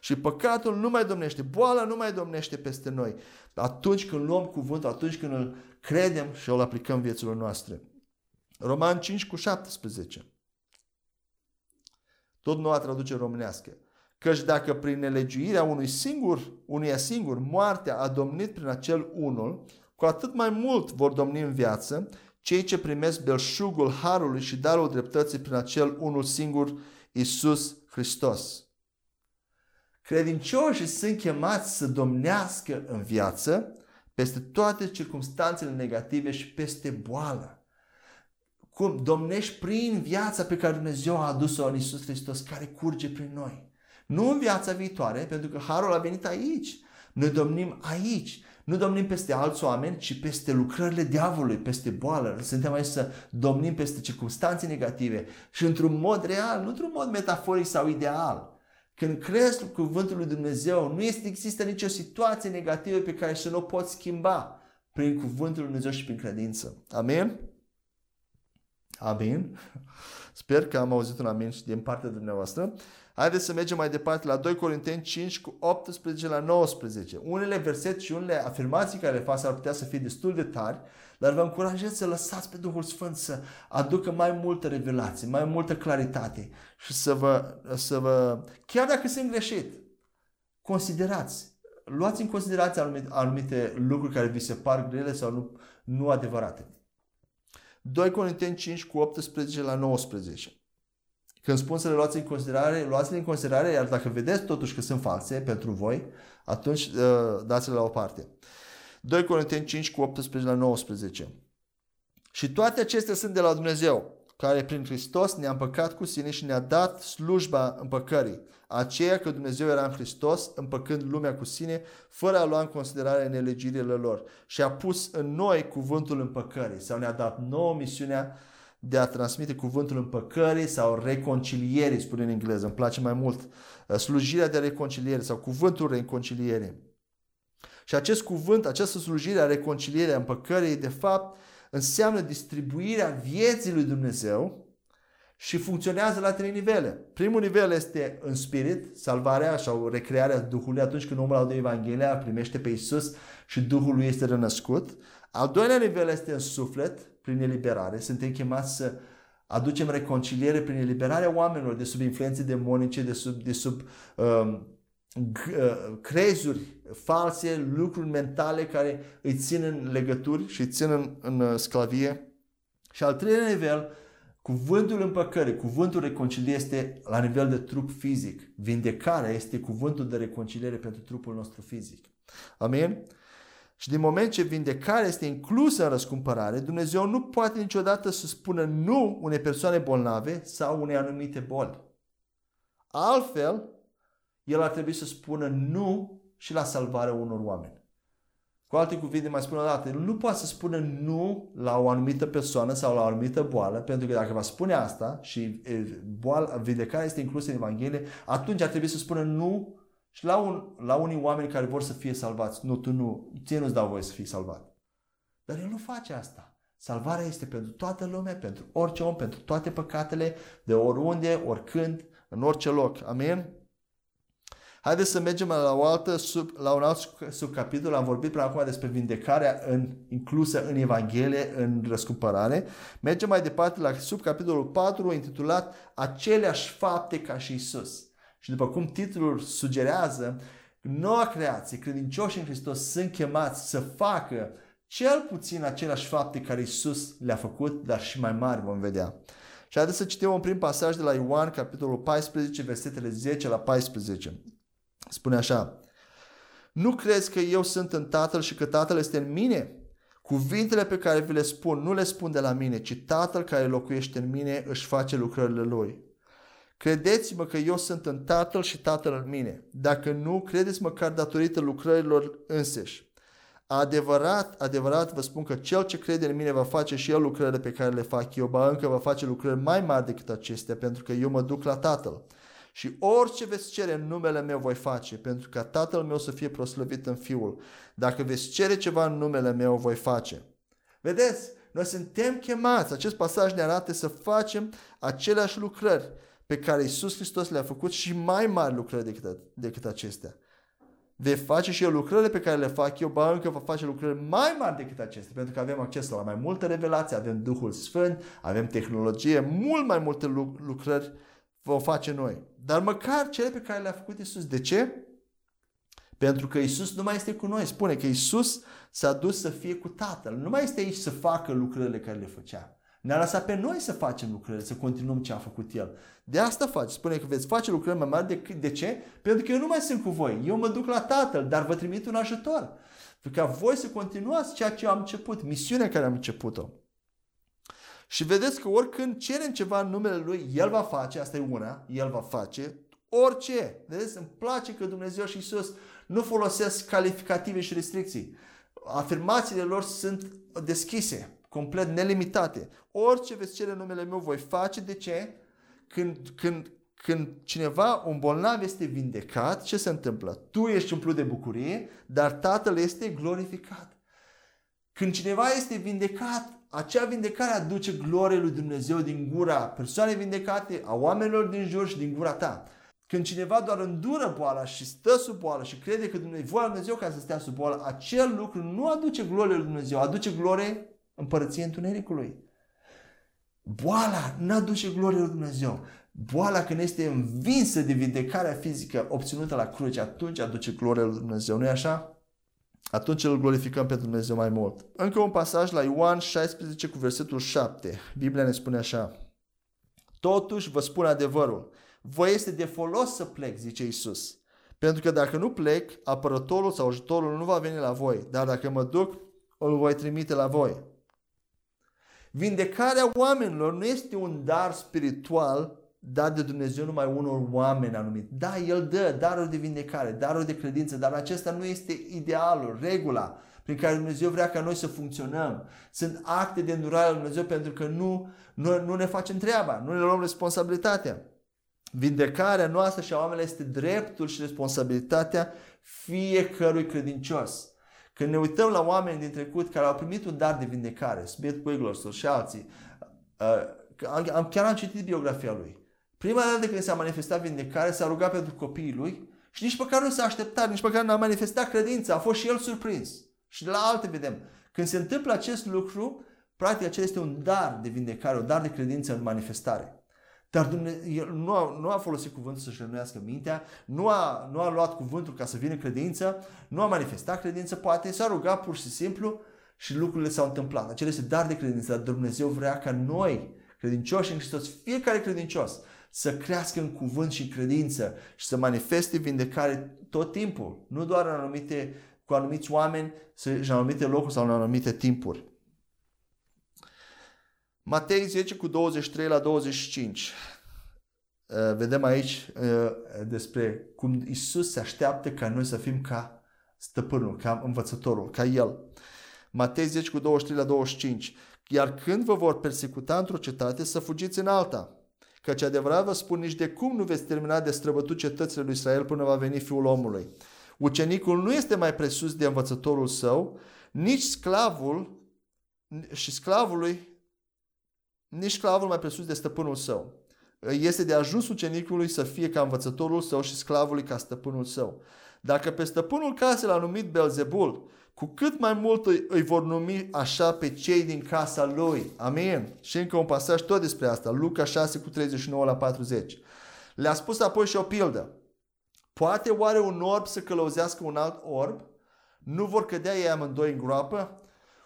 Și păcatul nu mai domnește, boala nu mai domnește peste noi. Atunci când luăm cuvântul, atunci când îl credem și îl aplicăm vieților noastre. Roman 5 cu 17. Tot noua traducere românească. Căci dacă prin nelegiuirea unui singur, unuia singur, moartea a domnit prin acel unul, cu atât mai mult vor domni în viață cei ce primesc belșugul harului și darul dreptății prin acel unul singur, Isus Hristos. Credincioșii sunt chemați să domnească în viață peste toate circumstanțele negative și peste boală. Cum? Domnești prin viața pe care Dumnezeu a adus-o în Isus Hristos, care curge prin noi. Nu în viața viitoare, pentru că Harul a venit aici. Noi domnim aici. Nu domnim peste alți oameni, ci peste lucrările diavolului, peste boală. Suntem aici să domnim peste circunstanțe negative și într-un mod real, nu într-un mod metaforic sau ideal. Când crezi cuvântul lui Dumnezeu, nu este, există nicio situație negativă pe care să nu o poți schimba prin cuvântul lui Dumnezeu și prin credință. Amin? Amin. [laughs] Sper că am auzit un amin și din partea dumneavoastră. Haideți să mergem mai departe la 2 Corinteni 5 cu 18 la 19. Unele versete și unele afirmații care le fac ar putea să fie destul de tari, dar vă încurajez să lăsați pe Duhul Sfânt să aducă mai multă revelație, mai multă claritate și să vă, să vă chiar dacă sunt greșit, considerați, luați în considerație anumite, anumite lucruri care vi se par grele sau nu, nu adevărate. 2 Corinteni 5 cu 18 la 19. Când spun să le luați în considerare, luați-le în considerare, iar dacă vedeți totuși că sunt false pentru voi, atunci uh, dați-le la o parte. 2 Corinteni 5 cu 18 la 19. Și toate acestea sunt de la Dumnezeu, care prin Hristos ne-a împăcat cu sine și ne-a dat slujba împăcării. Aceea că Dumnezeu era în Hristos, împăcând lumea cu sine, fără a lua în considerare nelegirile lor. Și a pus în noi cuvântul împăcării, sau ne-a dat nouă misiunea de a transmite cuvântul împăcării sau reconcilierii, spune în engleză, îmi place mai mult, uh, slujirea de reconciliere sau cuvântul reconciliere. Și acest cuvânt, această slujire a reconcilierii, a împăcării, de fapt, înseamnă distribuirea vieții lui Dumnezeu și funcționează la trei nivele. Primul nivel este în spirit, salvarea sau recrearea Duhului atunci când omul aude Evanghelia, primește pe Isus și Duhul lui este renăscut. Al doilea nivel este în suflet, prin eliberare. Suntem chemați să aducem reconciliere prin eliberarea oamenilor de sub influențe demonice, de sub, de sub um, uh, crezuri false, lucruri mentale care îi țin în legături și îi țin în, în uh, sclavie. Și al treilea nivel Cuvântul împăcării, cuvântul reconcilierii este la nivel de trup fizic. Vindecarea este cuvântul de reconciliere pentru trupul nostru fizic. Amin? Și din moment ce vindecarea este inclusă în răscumpărare, Dumnezeu nu poate niciodată să spună nu unei persoane bolnave sau unei anumite boli. Altfel, El ar trebui să spună nu și la salvarea unor oameni. Cu alte cuvinte, mai spun o dată, nu poate să spună nu la o anumită persoană sau la o anumită boală, pentru că dacă va spune asta și boala, vindecarea este inclusă în Evanghelie, atunci ar trebui să spună nu și la, un, la unii oameni care vor să fie salvați. Nu, tu nu, ție nu-ți dau voie să fii salvat. Dar el nu face asta. Salvarea este pentru toată lumea, pentru orice om, pentru toate păcatele, de oriunde, oricând, în orice loc. Amin? Haideți să mergem la, o altă sub, la un alt subcapitol. Am vorbit până acum despre vindecarea în, inclusă în Evanghelie, în răscumpărare. Mergem mai departe la subcapitolul 4, intitulat Aceleași fapte ca și Isus. Și după cum titlul sugerează, noua creație, credincioșii în Hristos sunt chemați să facă cel puțin aceleași fapte care Isus le-a făcut, dar și mai mari vom vedea. Și haideți să citim un prim pasaj de la Ioan, capitolul 14, versetele 10 la 14. Spune așa, nu crezi că eu sunt în Tatăl și că Tatăl este în mine? Cuvintele pe care vi le spun, nu le spun de la mine, ci Tatăl care locuiește în mine își face lucrările Lui. Credeți-mă că eu sunt în Tatăl și Tatăl în mine. Dacă nu, credeți măcar datorită lucrărilor înseși. Adevărat, adevărat vă spun că cel ce crede în mine va face și el lucrările pe care le fac eu, ba încă va face lucrări mai mari decât acestea, pentru că eu mă duc la Tatăl. Și orice veți cere în numele meu voi face, pentru ca Tatăl meu să fie proslăvit în Fiul. Dacă veți cere ceva în numele meu, voi face. Vedeți? Noi suntem chemați, acest pasaj ne arată să facem aceleași lucrări pe care Isus Hristos le-a făcut și mai mari lucrări decât, decât acestea. Vei face și eu lucrările pe care le fac eu, ba încă va face lucrări mai mari decât acestea, pentru că avem acces la mai multe revelații, avem Duhul Sfânt, avem tehnologie, mult mai multe lucrări vom face noi. Dar măcar cele pe care le-a făcut Isus. De ce? Pentru că Isus nu mai este cu noi. Spune că Isus s-a dus să fie cu Tatăl. Nu mai este aici să facă lucrările care le făcea. Ne-a lăsat pe noi să facem lucrările, să continuăm ce a făcut El. De asta face. Spune că veți face lucrări mai mari decât de ce? Pentru că eu nu mai sunt cu voi. Eu mă duc la Tatăl, dar vă trimit un ajutor. Pentru ca voi să continuați ceea ce am început, misiunea care am început-o. Și vedeți că oricând cerem ceva în numele Lui, El va face, asta e una, El va face orice. Vedeți, îmi place că Dumnezeu și Isus nu folosesc calificative și restricții. Afirmațiile lor sunt deschise, complet nelimitate. Orice veți cere în numele meu voi face. De ce? Când, când, când cineva, un bolnav este vindecat, ce se întâmplă? Tu ești umplut de bucurie, dar Tatăl este glorificat. Când cineva este vindecat, acea vindecare aduce glorie lui Dumnezeu din gura persoanei vindecate, a oamenilor din jur și din gura ta. Când cineva doar îndură boala și stă sub boală și crede că Dumnezeu, voia Dumnezeu ca să stea sub boală, acel lucru nu aduce glorie lui Dumnezeu, aduce glorie împărăției întunericului. Boala nu aduce glorie lui Dumnezeu. Boala când este învinsă de vindecarea fizică obținută la cruce, atunci aduce glorie lui Dumnezeu. Nu-i așa? Atunci îl glorificăm pe Dumnezeu mai mult. Încă un pasaj la Ioan 16 cu versetul 7. Biblia ne spune așa. Totuși vă spun adevărul. Vă este de folos să plec, zice Isus. Pentru că dacă nu plec, apărătorul sau ajutorul nu va veni la voi. Dar dacă mă duc, îl voi trimite la voi. Vindecarea oamenilor nu este un dar spiritual dat de Dumnezeu numai unor oameni anumiți. Da, El dă daruri de vindecare, daruri de credință, dar acesta nu este idealul, regula prin care Dumnezeu vrea ca noi să funcționăm. Sunt acte de îndurare lui Dumnezeu pentru că nu, nu, nu ne facem treaba, nu ne luăm responsabilitatea. Vindecarea noastră și a oamenilor este dreptul și responsabilitatea fiecărui credincios. Când ne uităm la oameni din trecut care au primit un dar de vindecare, Smith Wigglesworth și alții, uh, chiar am citit biografia lui. Prima dată când s-a manifestat vindecare, s-a rugat pentru copiii lui și nici măcar nu s-a așteptat, nici măcar nu a manifestat credința, a fost și el surprins. Și de la alte vedem. Când se întâmplă acest lucru, practic acesta este un dar de vindecare, un dar de credință în manifestare. Dar Dumnezeu nu a, nu a folosit cuvântul să-și rănuiască mintea, nu a, nu a luat cuvântul ca să vină credință, nu a manifestat credință, poate s-a rugat pur și simplu și lucrurile s-au întâmplat. Acele este dar de credință, dar Dumnezeu vrea ca noi, credincioși în Hristos, fiecare credincios, să crească în cuvânt și credință și să manifeste vindecare tot timpul, nu doar în anumite, cu anumiți oameni și în anumite locuri sau în anumite timpuri. Matei 10 cu 23 la 25. Uh, vedem aici uh, despre cum Isus se așteaptă ca noi să fim ca stăpânul, ca învățătorul, ca el. Matei 10 cu 23 la 25. Iar când vă vor persecuta într-o cetate, să fugiți în alta. Căci adevărat vă spun, nici de cum nu veți termina de străbătut cetățile lui Israel până va veni Fiul omului. Ucenicul nu este mai presus de învățătorul său, nici sclavul și sclavului, nici sclavul mai presus de stăpânul său. Este de ajuns ucenicului să fie ca învățătorul său și sclavului ca stăpânul său. Dacă pe stăpânul casei l-a numit Belzebul, cu cât mai mult îi, îi vor numi așa pe cei din casa lui. Amin. Și încă un pasaj tot despre asta. Luca 6 cu 39 la 40. Le-a spus apoi și o pildă. Poate oare un orb să călăuzească un alt orb? Nu vor cădea ei amândoi în groapă?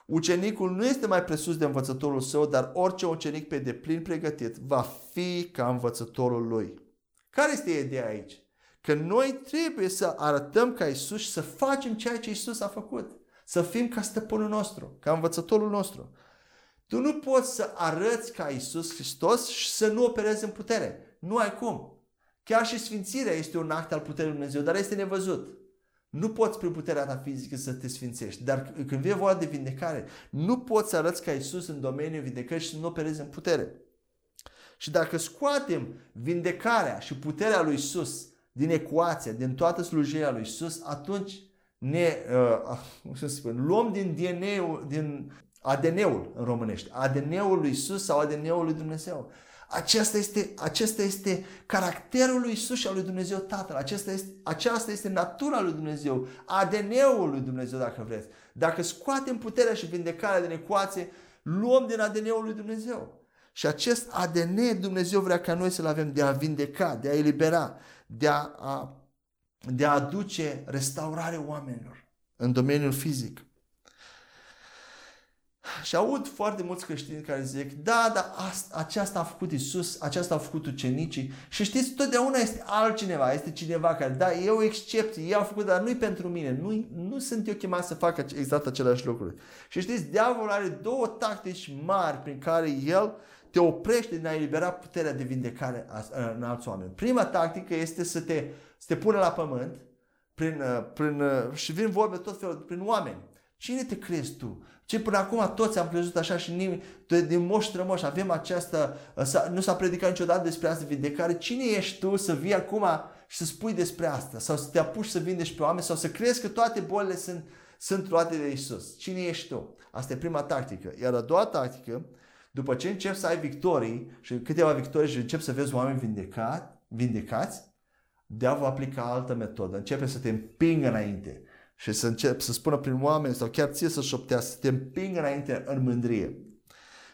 Ucenicul nu este mai presus de învățătorul său, dar orice ucenic pe deplin pregătit va fi ca învățătorul lui. Care este ideea aici? Că noi trebuie să arătăm ca Isus și să facem ceea ce Isus a făcut. Să fim ca stăpânul nostru, ca învățătorul nostru. Tu nu poți să arăți ca Isus Hristos și să nu operezi în putere. Nu ai cum. Chiar și sfințirea este un act al puterii Lui Dumnezeu, dar este nevăzut. Nu poți prin puterea ta fizică să te sfințești, dar când vine vorba de vindecare, nu poți să arăți ca Isus în domeniul vindecării și să nu operezi în putere. Și dacă scoatem vindecarea și puterea lui Isus din ecuație, din toată slujirea lui Isus, atunci ne, uh, cum să spun, luăm din DNA-ul, din ADN-ul în românește, ADN-ul lui Isus sau ADN-ul lui Dumnezeu. Acesta este, acesta este caracterul lui Isus și al lui Dumnezeu Tatăl. Acesta este, aceasta este natura lui Dumnezeu, ADN-ul lui Dumnezeu, dacă vreți. Dacă scoatem puterea și vindecarea din ecuație, luăm din ADN-ul lui Dumnezeu. Și acest ADN Dumnezeu vrea ca noi să-l avem de a vindeca, de a elibera, de a, a de a aduce restaurare oamenilor în domeniul fizic. Și aud foarte mulți creștini care zic, da, dar asta, aceasta a făcut Isus, aceasta a făcut ucenicii. Și știți, totdeauna este altcineva, este cineva care, da, e o excepție, ei au făcut, dar nu-i pentru mine, nu, nu sunt eu chemat să fac exact aceleași lucruri. Și știți, diavolul are două tactici mari prin care el te oprește din a elibera puterea de vindecare în alți oameni. Prima tactică este să te să te pune la pământ prin, uh, prin, uh, și vin vorbe tot felul, prin oameni. Cine te crezi tu? Ce până acum toți am crezut așa și nimeni, din moș strămoș avem această, uh, nu s-a predicat niciodată despre asta vindecare. Cine ești tu să vii acum și să spui despre asta? Sau să te apuci să vindești pe oameni? Sau să crezi că toate bolile sunt, sunt luate de Isus? Cine ești tu? Asta e prima tactică. Iar a doua tactică, după ce începi să ai victorii și câteva victorii și începi să vezi oameni vindecat, vindecați, diavolul aplică altă metodă. Începe să te împingă înainte și să încep să spună prin oameni sau chiar ție să șoptească, să te împingă înainte în mândrie.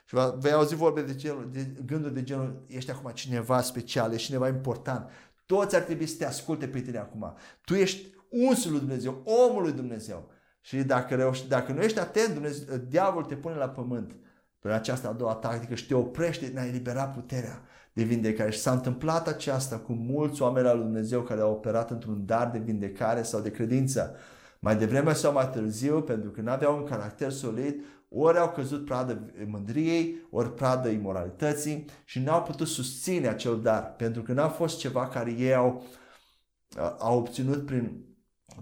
Și vei auzi vorbe de, genul, de gânduri de genul, ești acum cineva special, ești cineva important. Toți ar trebui să te asculte pe tine acum. Tu ești unsul lui Dumnezeu, omul lui Dumnezeu. Și dacă, reuși, dacă nu ești atent, Dumnezeu, diavolul te pune la pământ prin această a doua tactică și te oprește din a elibera puterea de vindecare. Și s-a întâmplat aceasta cu mulți oameni al lui Dumnezeu care au operat într-un dar de vindecare sau de credință. Mai devreme sau mai târziu, pentru că nu aveau un caracter solid, ori au căzut pradă mândriei, ori pradă imoralității și n-au putut susține acel dar, pentru că n-a fost ceva care ei au, au obținut prin,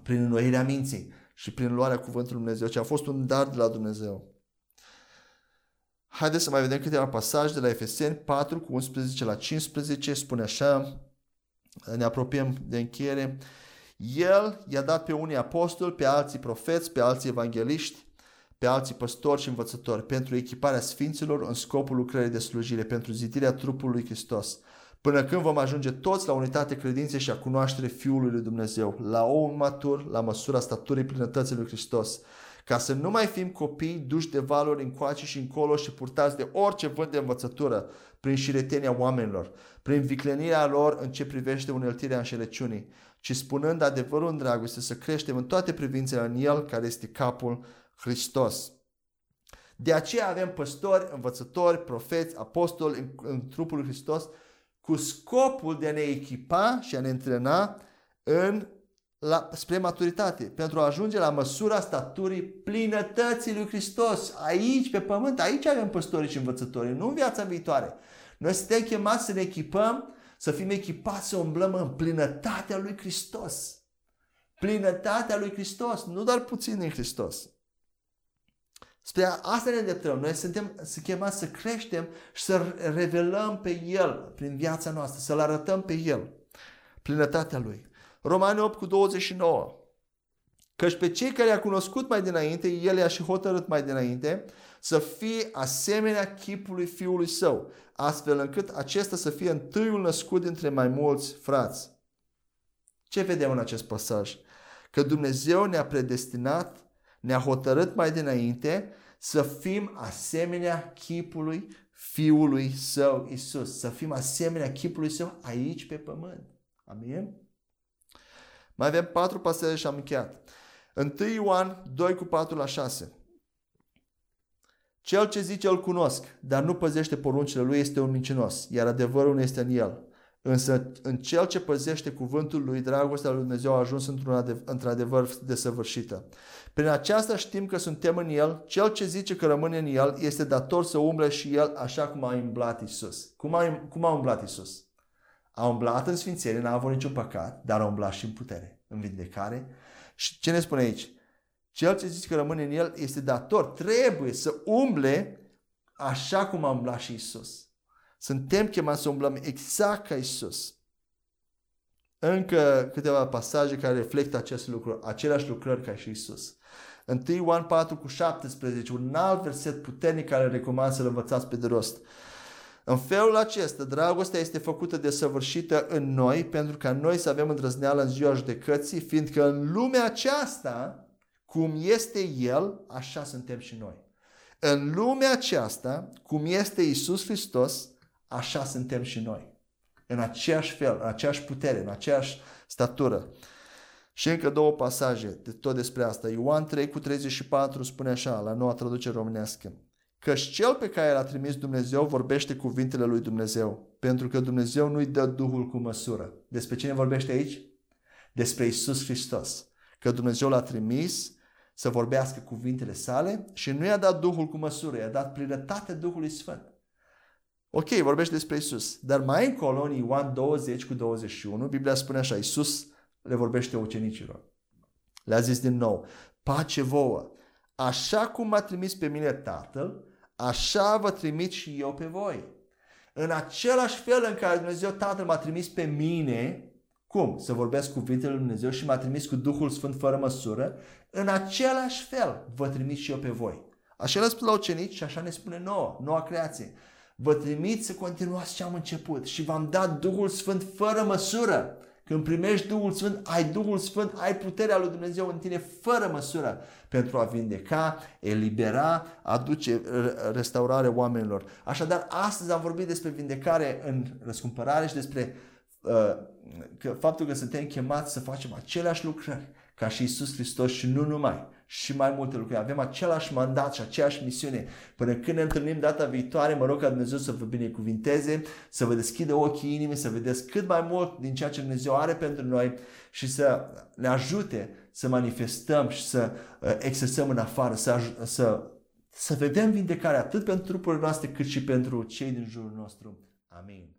prin înnoirea minții și prin luarea cuvântului Dumnezeu, ci a fost un dar de la Dumnezeu. Haideți să mai vedem câteva pasaje de la Efeseni 4 cu 11 la 15. Spune așa, ne apropiem de încheiere. El i-a dat pe unii apostoli, pe alții profeți, pe alții evangeliști, pe alții păstori și învățători pentru echiparea sfinților în scopul lucrării de slujire, pentru zidirea trupului lui Hristos, până când vom ajunge toți la unitate credinței și a cunoaștere Fiului lui Dumnezeu, la om matur, la măsura staturii plinătății lui Hristos, ca să nu mai fim copii duși de valori încoace și încolo și purtați de orice vânt de învățătură prin șiretenia oamenilor, prin viclenirea lor în ce privește uneltirea înșelăciunii, ci spunând adevărul în dragoste să creștem în toate privințele în El care este capul Hristos. De aceea avem păstori, învățători, profeți, apostoli în, în trupul lui Hristos cu scopul de a ne echipa și a ne întrena în la, spre maturitate, pentru a ajunge la măsura staturii plinătății lui Hristos. Aici, pe pământ, aici avem păstorii și învățătorii, nu în viața viitoare. Noi suntem chemați să ne echipăm, să fim echipați să umblăm în plinătatea lui Hristos. Plinătatea lui Hristos, nu doar puțin în Hristos. Spre asta ne îndreptăm. Noi suntem să chemați să creștem și să revelăm pe El prin viața noastră, să-L arătăm pe El, plinătatea Lui. Romani 8 cu 29. Căci pe cei care i-a cunoscut mai dinainte, El i-a și hotărât mai dinainte să fie asemenea chipului Fiului Său, astfel încât acesta să fie întâiul născut dintre mai mulți frați. Ce vedem în acest pasaj? Că Dumnezeu ne-a predestinat, ne-a hotărât mai dinainte să fim asemenea chipului Fiului Său, Isus. Să fim asemenea chipului Său aici pe pământ. Amin? Mai avem patru pasaje și am încheiat. 1 Ioan 2 cu 4 la 6. Cel ce zice îl cunosc, dar nu păzește poruncile lui este un mincinos, iar adevărul nu este în el. Însă în cel ce păzește cuvântul lui, dragostea lui Dumnezeu a ajuns într-adevăr desăvârșită. Prin aceasta știm că suntem în el, cel ce zice că rămâne în el este dator să umble și el așa cum a umblat Isus. Cum a, cum a umblat Isus? A umblat în sfințenie, n-a avut niciun păcat, dar a umblat și în putere, în vindecare. Și ce ne spune aici? Cel ce zice că rămâne în el este dator, trebuie să umble așa cum a umblat și Isus. Suntem chemați să umblăm exact ca Isus. Încă câteva pasaje care reflectă acest lucru, aceleași lucrări ca și Isus. 1 Ioan 4 cu 17, un alt verset puternic care recomand să-l învățați pe de rost. În felul acesta, dragostea este făcută de săvârșită în noi pentru ca noi să avem îndrăzneală în ziua judecății, fiindcă în lumea aceasta, cum este El, așa suntem și noi. În lumea aceasta, cum este Isus Hristos, așa suntem și noi. În aceeași fel, în aceeași putere, în aceeași statură. Și încă două pasaje de tot despre asta. Ioan 3 cu 34 spune așa, la noua traducere românească. Căci cel pe care l-a trimis Dumnezeu vorbește cuvintele lui Dumnezeu, pentru că Dumnezeu nu-i dă Duhul cu măsură. Despre cine vorbește aici? Despre Isus Hristos. Că Dumnezeu l-a trimis să vorbească cuvintele sale și nu i-a dat Duhul cu măsură, i-a dat plinătate Duhului Sfânt. Ok, vorbește despre Isus. Dar mai încolo, în Ioan 20 cu 21, Biblia spune așa, Isus le vorbește ucenicilor. Le-a zis din nou, pace vouă, așa cum m-a trimis pe mine Tatăl, așa vă trimit și eu pe voi. În același fel în care Dumnezeu Tatăl m-a trimis pe mine, cum? Să vorbesc cuvintele lui Dumnezeu și m-a trimis cu Duhul Sfânt fără măsură, în același fel vă trimit și eu pe voi. Așa le-a spus la ucenici și așa ne spune nouă, noua creație. Vă trimit să continuați ce am început și v-am dat Duhul Sfânt fără măsură. Când primești Duhul Sfânt, ai Duhul Sfânt, ai puterea lui Dumnezeu în tine fără măsură pentru a vindeca, elibera, aduce restaurare oamenilor. Așadar, astăzi am vorbit despre vindecare în răscumpărare și despre uh, că faptul că suntem chemați să facem aceleași lucrări ca și Isus Hristos și nu numai și mai multe lucruri. Avem același mandat și aceeași misiune. Până când ne întâlnim data viitoare, mă rog ca Dumnezeu să vă binecuvinteze, să vă deschidă ochii inimii, să vedeți cât mai mult din ceea ce Dumnezeu are pentru noi și să ne ajute să manifestăm și să uh, exersăm în afară, să, să, să vedem vindecarea atât pentru trupurile noastre cât și pentru cei din jurul nostru. Amin.